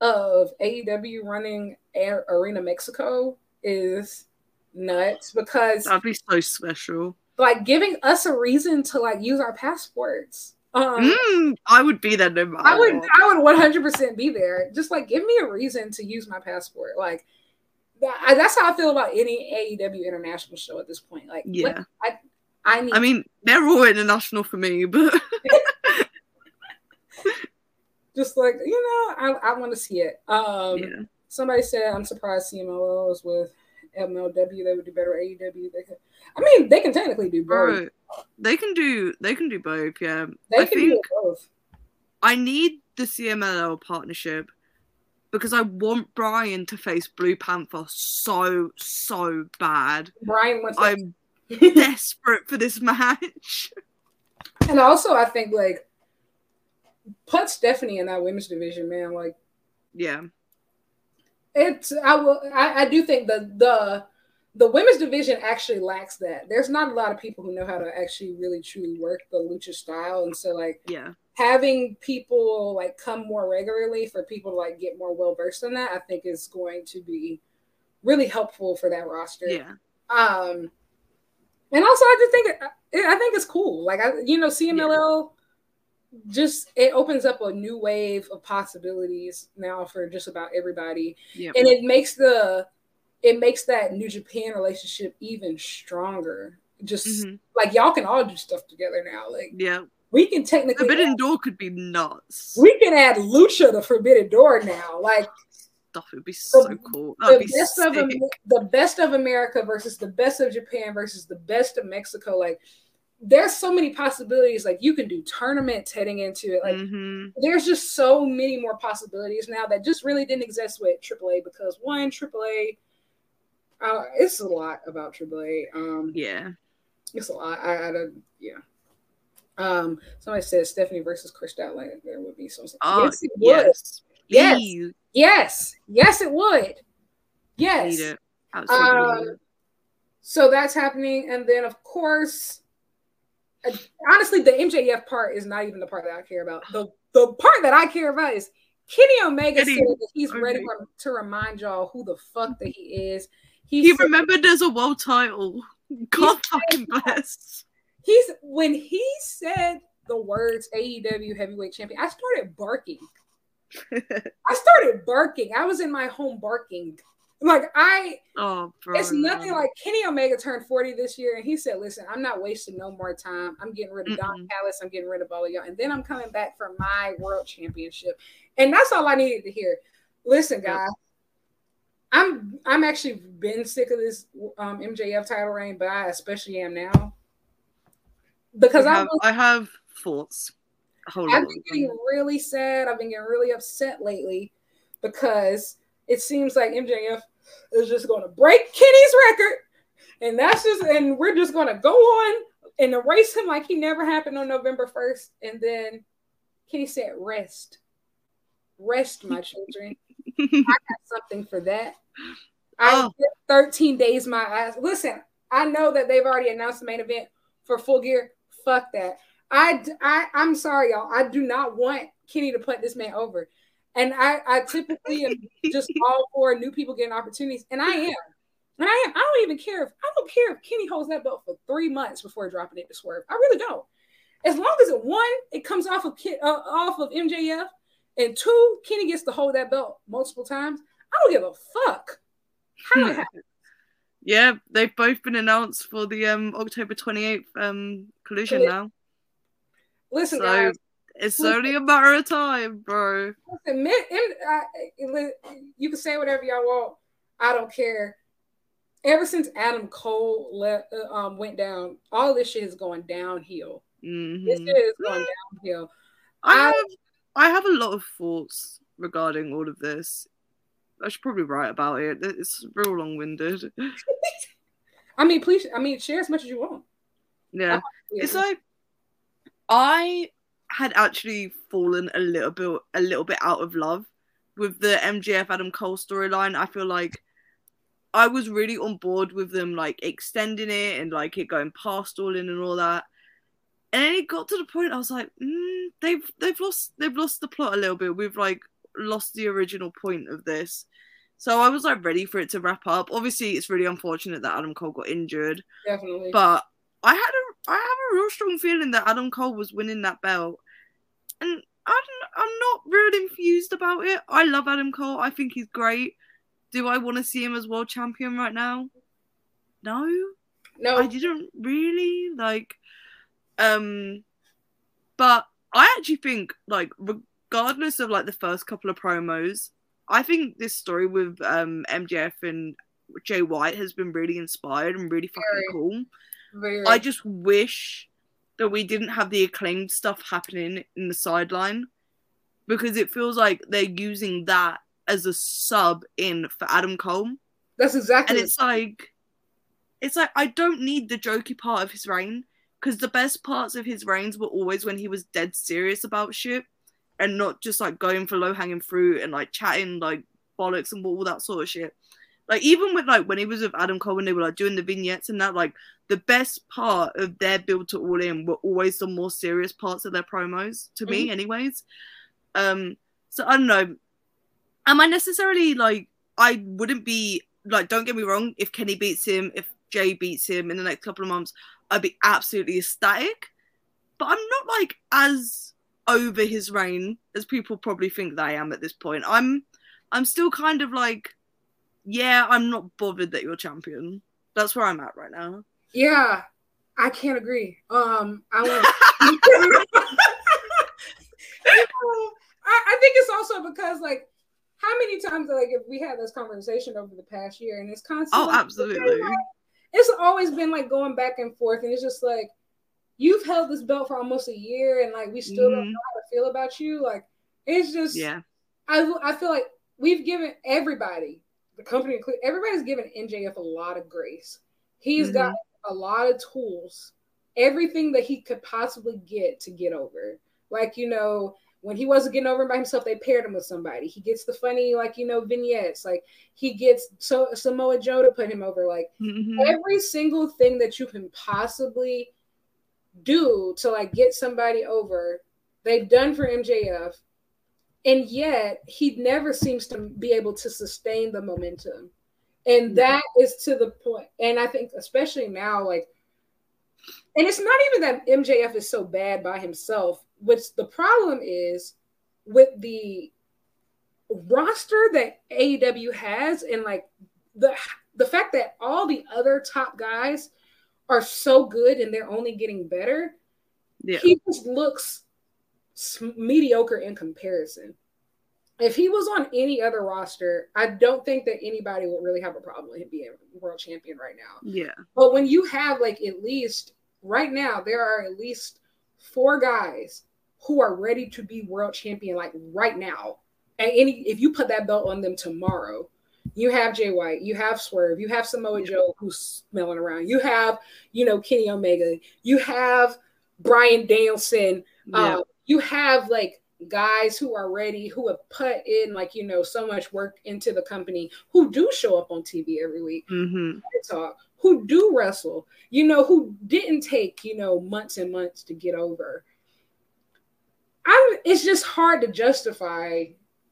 of AEW running Arena Mexico is nuts because that'd be so special like giving us a reason to like use our passports. Um, mm, I would be there no matter. I would. I would one hundred percent be there. Just like give me a reason to use my passport. Like that, that's how I feel about any AEW international show at this point. Like yeah, I I need. I mean, they're all international for me, but <laughs> just like you know, I I want to see it. Um, yeah. Somebody said I'm surprised CMLL is with MLW. They would do better AEW. They could I mean, they can technically do both. they can do they can do both. Yeah, they I can think do both. I need the CMLL partnership because I want Bryan to face Blue Panther so so bad. Bryan wants. I'm <laughs> desperate for this match. And also, I think like put Stephanie in that women's division, man. Like, yeah, it's I will. I, I do think the the the women's division actually lacks that. There's not a lot of people who know how to actually really truly work the lucha style, and so like yeah, having people like come more regularly for people to like get more well versed in that, I think is going to be really helpful for that roster. Yeah. Um, and also I just think it, I think it's cool. Like I, you know, CMLL. Yeah. Just it opens up a new wave of possibilities now for just about everybody, yeah. and it makes the it makes that New Japan relationship even stronger. Just mm-hmm. like y'all can all do stuff together now. Like yeah, we can technically Forbidden add, Door could be nuts. We can add Lucha to Forbidden Door now. Like stuff would be so the, cool. That'd the best sick. of the best of America versus the best of Japan versus the best of Mexico. Like there's so many possibilities. Like you can do tournaments heading into it. Like mm-hmm. there's just so many more possibilities now that just really didn't exist with AAA because one AAA uh, it's a lot about AAA. Um, yeah, it's a lot. I, I don't, yeah. Um, somebody said Stephanie versus Kris Statlander. There would be some. Oh, yes, it would. Yes. Yes. yes, yes, it would. Yes. It. Um, so that's happening, and then of course, honestly, the MJF part is not even the part that I care about. The the part that I care about is Kenny Omega said that he's okay. ready for, to remind y'all who the fuck that he is. He, he said, remembered there's a world title. God fucking bless. He's when he said the words AEW heavyweight champion, I started barking. <laughs> I started barking. I was in my home barking. Like I, oh, bro. it's nothing like Kenny Omega turned 40 this year, and he said, "Listen, I'm not wasting no more time. I'm getting rid of Don Mm-mm. Callis. I'm getting rid of all of y'all, and then I'm coming back for my world championship." And that's all I needed to hear. Listen, guys, I'm I'm actually been sick of this um, MJF title reign, but I especially am now because I I have, was I have thoughts. A whole I've of been getting really sad. I've been getting really upset lately because it seems like MJF is just going to break Kenny's record, and that's just and we're just going to go on and erase him like he never happened on November first. And then Kenny said, "Rest, rest, my <laughs> children. I got something for that. I Oh. get 13 days my ass. Listen, I know that they've already announced the main event for full gear. Fuck that. I, I I'm sorry, y'all. I do not want Kenny to put this man over. And I, I typically am just <laughs> all for new people getting opportunities. And I am. And I am. I don't even care if I don't care if Kenny holds that belt for three months before dropping it to Swerve. I really don't. As long as it one, it comes off of uh, off of MJF, and two, Kenny gets to hold that belt multiple times. I don't give a fuck how it happens. Yeah, they've both been announced for the um October 28th um collision Collision. now. Listen, So guys. It's only a matter of time, bro. Listen, men- I- you can say whatever y'all want. I don't care. Ever since Adam Cole le- uh, um, went down, all this shit is going downhill. This Mhm. shit is going <gasps> downhill. I I- have I have a lot of thoughts regarding all of this. I should probably write about it. It's real long winded. <laughs> I mean, please. I mean, share as much as you want. Yeah. It's like I had actually fallen a little bit a little bit out of love with the MJF Adam Cole storyline. I feel like I was really on board with them like extending it and like it going past all in and all that. And then it got to the point I was like, mm, they've they've lost they've lost the plot a little bit. We've like lost the original point of this. So I was like ready for it to wrap up. Obviously, it's really unfortunate that Adam Cole got injured. definitely. But I had a I have a real strong feeling that Adam Cole was winning that belt, and I'm I'm not really infused about it. I love Adam Cole. I think he's great. Do I want to see him as world champion right now? No, no, I didn't really like. Um, but I actually think like regardless of like the first couple of promos, I think this story with um MJF and Jay White has been really inspired and really fucking cool. Very. I just wish that we didn't have the acclaimed stuff happening in the sideline because it feels like they're using that as a sub in for Adam Cole. That's exactly. And it's like it's like I don't need the jokey part of his reign because the best parts of his reigns were always when he was dead serious about shit and not just like going for low hanging fruit and like chatting like bollocks and all that sort of shit. Like even with like when he was with Adam Cole when they were like doing the vignettes and that, like the best part of their build to all in were always the more serious parts of their promos to me, anyways. Um, so I don't know. Am I necessarily like I wouldn't be like don't get me wrong, if Kenny beats him, if Jay beats him in the next couple of months, I'd be absolutely ecstatic. But I'm not like as over his reign as people probably think that I am at this point. I'm I'm still kind of like, yeah, I'm not bothered that you're champion. That's where I'm at right now. yeah, I can't agree. Um, I <laughs> want. I, think it's also because like how many times like if we had this conversation over the past year and it's constantly Oh, absolutely. it's always been like going back and forth and it's just like you've held this belt for almost a year and like we still don't Mhm. know how to feel about you like it's just Yeah. I, I feel like we've given everybody the company everybody's given MJF a lot of grace He's Mhm. got a lot of tools everything that he could possibly get to get over like you know when he wasn't getting over by himself, they paired him with somebody. He gets the funny, like you know, vignettes. Like he gets so Samoa Joe to put him over. Like Mhm. every single thing that you can possibly do to like get somebody over, they've done for MJF, and yet he never seems to be able to sustain the momentum. And that is to the point. And I think especially now, like, and it's not even that MJF is so bad by himself. What's the problem is with the roster that AEW has and like the the fact that all the other top guys are so good and they're only getting better, yeah. he just looks mediocre in comparison. If he was on any other roster, I don't think that anybody would really have a problem with him being world champion right now. Yeah. But when you have like at least right now, there are at least four guys who are ready to be world champion like right now. And any if you put that belt on them tomorrow, you have Jay White, you have Swerve, you have Samoa Joe who's smelling around, you have, you know, Kenny Omega, you have Bryan Danielson, yeah. uh, you have like guys who are ready, who have put in like, you know, so much work into the company, who do show up on TV every week, mm-hmm. talk, who do wrestle, you know, who didn't take, you know, months and months to get over. I'm it's just hard to justify,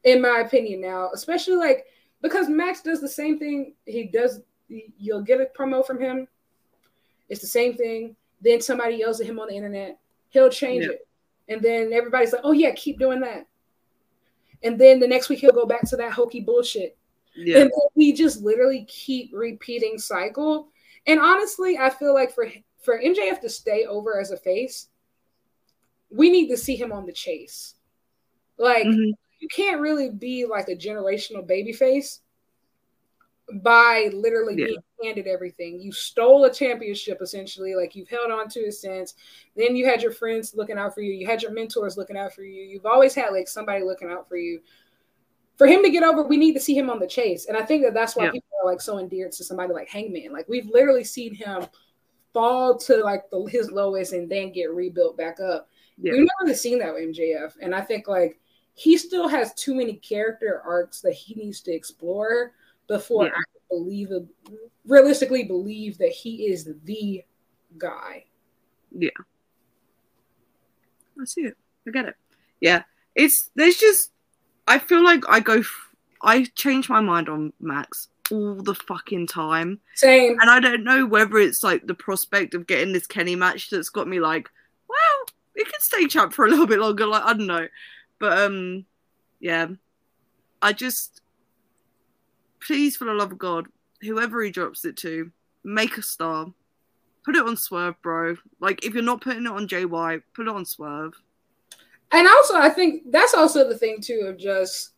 in my opinion, now, especially like because Max does the same thing. He does. You'll get a promo from him. It's the same thing. Then somebody yells at him on the internet. He'll change yeah. it, and then everybody's like, "Oh yeah, keep doing that." And then the next week he'll go back to that hokey bullshit. Yeah. And we just literally keep repeating cycle. And honestly, I feel like for for MJF to stay over as a face, we need to see him on the chase. Like mm-hmm you can't really be like a generational baby face by literally yeah. being handed everything. You stole a championship essentially, like you've held on to it since. Then you had your friends looking out for you. You had your mentors looking out for you. You've always had like somebody looking out for you. For him to get over, we need to see him on the chase, and I think that that's why yeah. people are like so endeared to somebody like Hangman. Like we've literally seen him fall to like the, his lowest and then get rebuilt back up. Yeah. We've never seen that with MJF, and I think like he still has too many character arcs that he needs to explore before yeah. I believe realistically believe that he is the guy. Yeah. I see it. I get it. Yeah. It's there's just I feel like I go I change my mind on Max all the fucking time. Same. And I don't know whether it's like the prospect of getting this Kenny match that's got me like, well, we can stay champ for a little bit longer. Like I don't know. But um, yeah, I just please, for the love of God, whoever he drops it to, make a star. Put it on Swerve, bro. Like if you're not putting it on JY, put it on Swerve. And also, I think that's also the thing too of just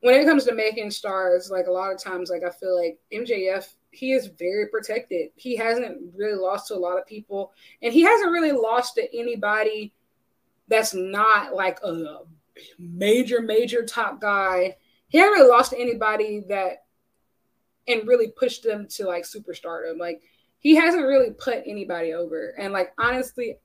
when it comes to making stars. Like a lot of times, like I feel like MJF, he is very protected. He hasn't really lost to a lot of people, and he hasn't really lost to anybody that's not like a major, major top guy. He hasn't really lost to anybody that and really pushed them to like superstardom. Like he hasn't really put anybody over. And like honestly,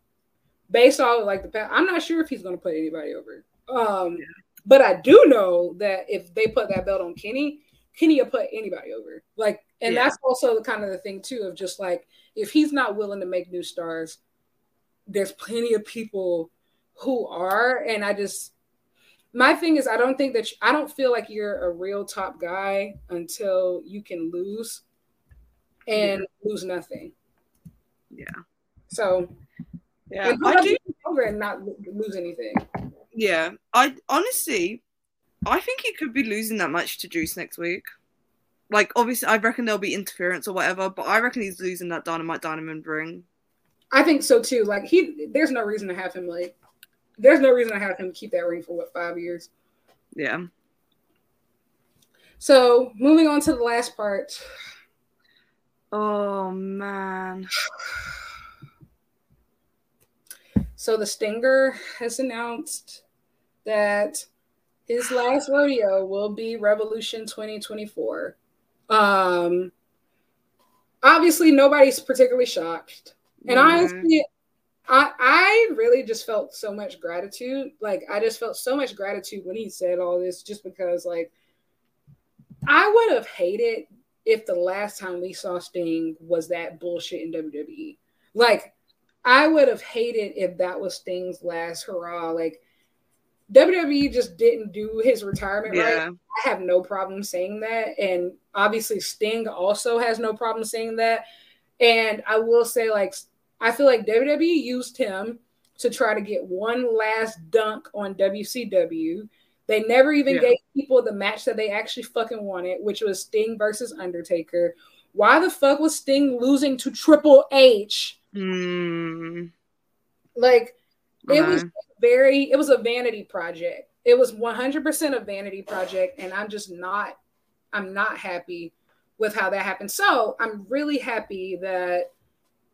based off like the past, I'm not sure if he's gonna put anybody over. Um yeah. but I do know that if they put that belt on Kenny, Kenny will put anybody over. Like, and yeah. that's also kind of the thing too of just like if he's not willing to make new stars, there's plenty of people who are, and I just my thing is I don't think that you, I don't feel like you're a real top guy until you can lose and yeah. lose nothing. Yeah. So yeah, I do over and not lose anything. Yeah, I honestly, I think he could be losing that match to Juice next week. Like, obviously, I reckon there'll be interference or whatever, but I reckon he's losing that Dynamite Diamond ring. I think so too. Like, he, there's no reason to have him like there's no reason to have him keep that ring for what five years. Yeah. So moving on to the last part. Oh man. So the Stinger has announced that his last rodeo will be Revolution 2024. Um obviously nobody's particularly shocked. And mm-hmm. honestly, I I really just felt so much gratitude. Like I just felt so much gratitude when he said all this, just because like I would have hated if the last time we saw Sting was that bullshit in WWE. Like I would have hated if that was Sting's last hurrah. Like WWE just didn't do his retirement yeah. right. I have no problem saying that. And obviously Sting also has no problem saying that. And I will say like I feel like WWE used him to try to get one last dunk on WCW They never even Yeah. gave people the match that they actually fucking wanted, which was Sting versus Undertaker. Why the fuck was Sting losing to Triple H? Hmm. Like it was very it was a vanity project. It was 100% a vanity project and I'm just not I'm not happy with how that happened. So, I'm really happy that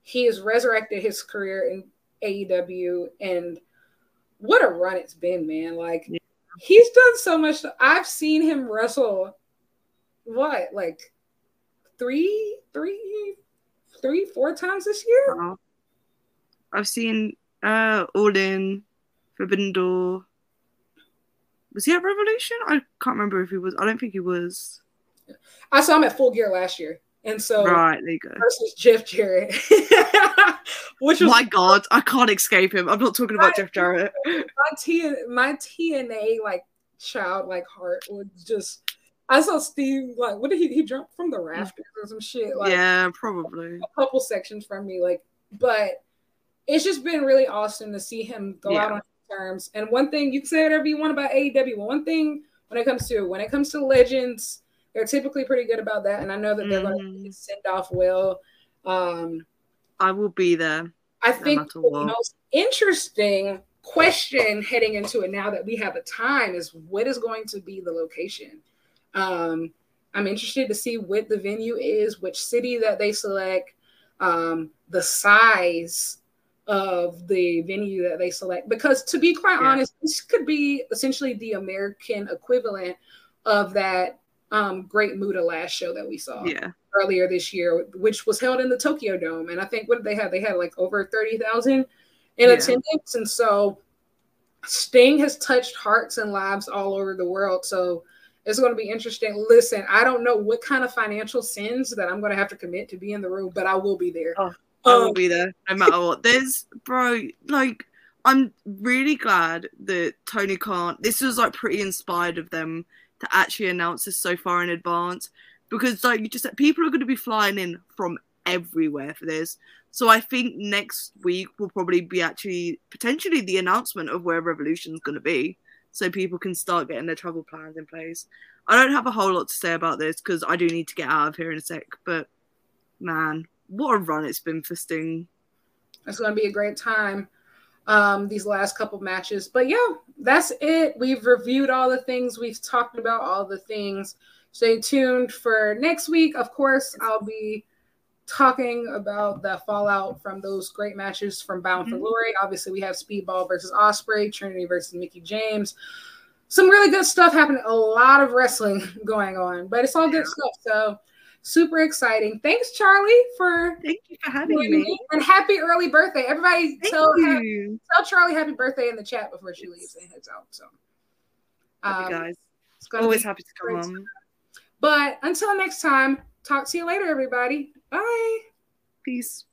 he has resurrected his career in AEW and what a run it's been, man. Like Yeah. he's done so much. I've seen him wrestle what? Like three, three, three, four times this year. Wow. I've seen uh All In, Forbidden Door. Was he at Revolution? I can't remember if he was. I don't think he was. I saw him at Full Gear last year. And so Right, there you go. versus Jeff Jarrett, <laughs> which was My God, I can't escape him. I'm not talking about Jeff Jarrett. <laughs> my T my TNA like childlike heart was just. I saw Steve like what did he he jumped from the mm. rafters or some shit like yeah, probably. a couple sections from me like but it's just been really awesome to see him go Yeah. out on terms. And one thing you can say whatever you want about AEW, but one thing when it comes to when it comes to legends, they're typically pretty good about that. And I know that they're going to send off well. Um, I will be there. I think the what. most interesting question heading into it now that we have the time is what is going to be the location. Um, I'm interested to see what the venue is, which city that they select, um, the size of the venue that they select. Because to be quite Yeah. honest, this could be essentially the American equivalent of that um, Great Muta last show that we saw Yeah. earlier this year, which was held in the Tokyo Dome. And I think what did they have? They had like over 30,000 in Yeah. attendance. And so Sting has touched hearts and lives all over the world. So it's going to be interesting. Listen, I don't know what kind of financial sins that I'm going to have to commit to be in the room, but I will be there. Oh, I will Um, be there no matter what. There's, bro, like, I'm really glad that Tony Khan, this was like pretty inspired of them to actually announce this so far in advance because, like, you just said, people are going to be flying in from everywhere for this. So I think next week will probably be actually potentially the announcement of where Revolution's going to be so people can start getting their travel plans in place. I don't have a whole lot to say about this because I do need to get out of here in a sec, but man, what a run it's been for Sting. It's going to be a great time. Um, these last couple matches, but yeah, that's it. We've reviewed all the things we've talked about, all the things. Stay tuned for next week. Of course, I'll be talking about the fallout from those great matches from Bound for Mhm. Glory. Obviously, we have Speedball versus Ospreay, Trinity versus Mickie James. Some really good stuff happening. A lot of wrestling <laughs> going on, but it's all good Yeah. stuff. So Super exciting. Thanks, Charlie, for thank you for having me. And happy early birthday. Everybody thank tell, tell Charlie happy birthday in the chat before she leaves and heads out. So um, guys. Always happy to come on. But until next time, talk to you later, everybody. Bye. Peace.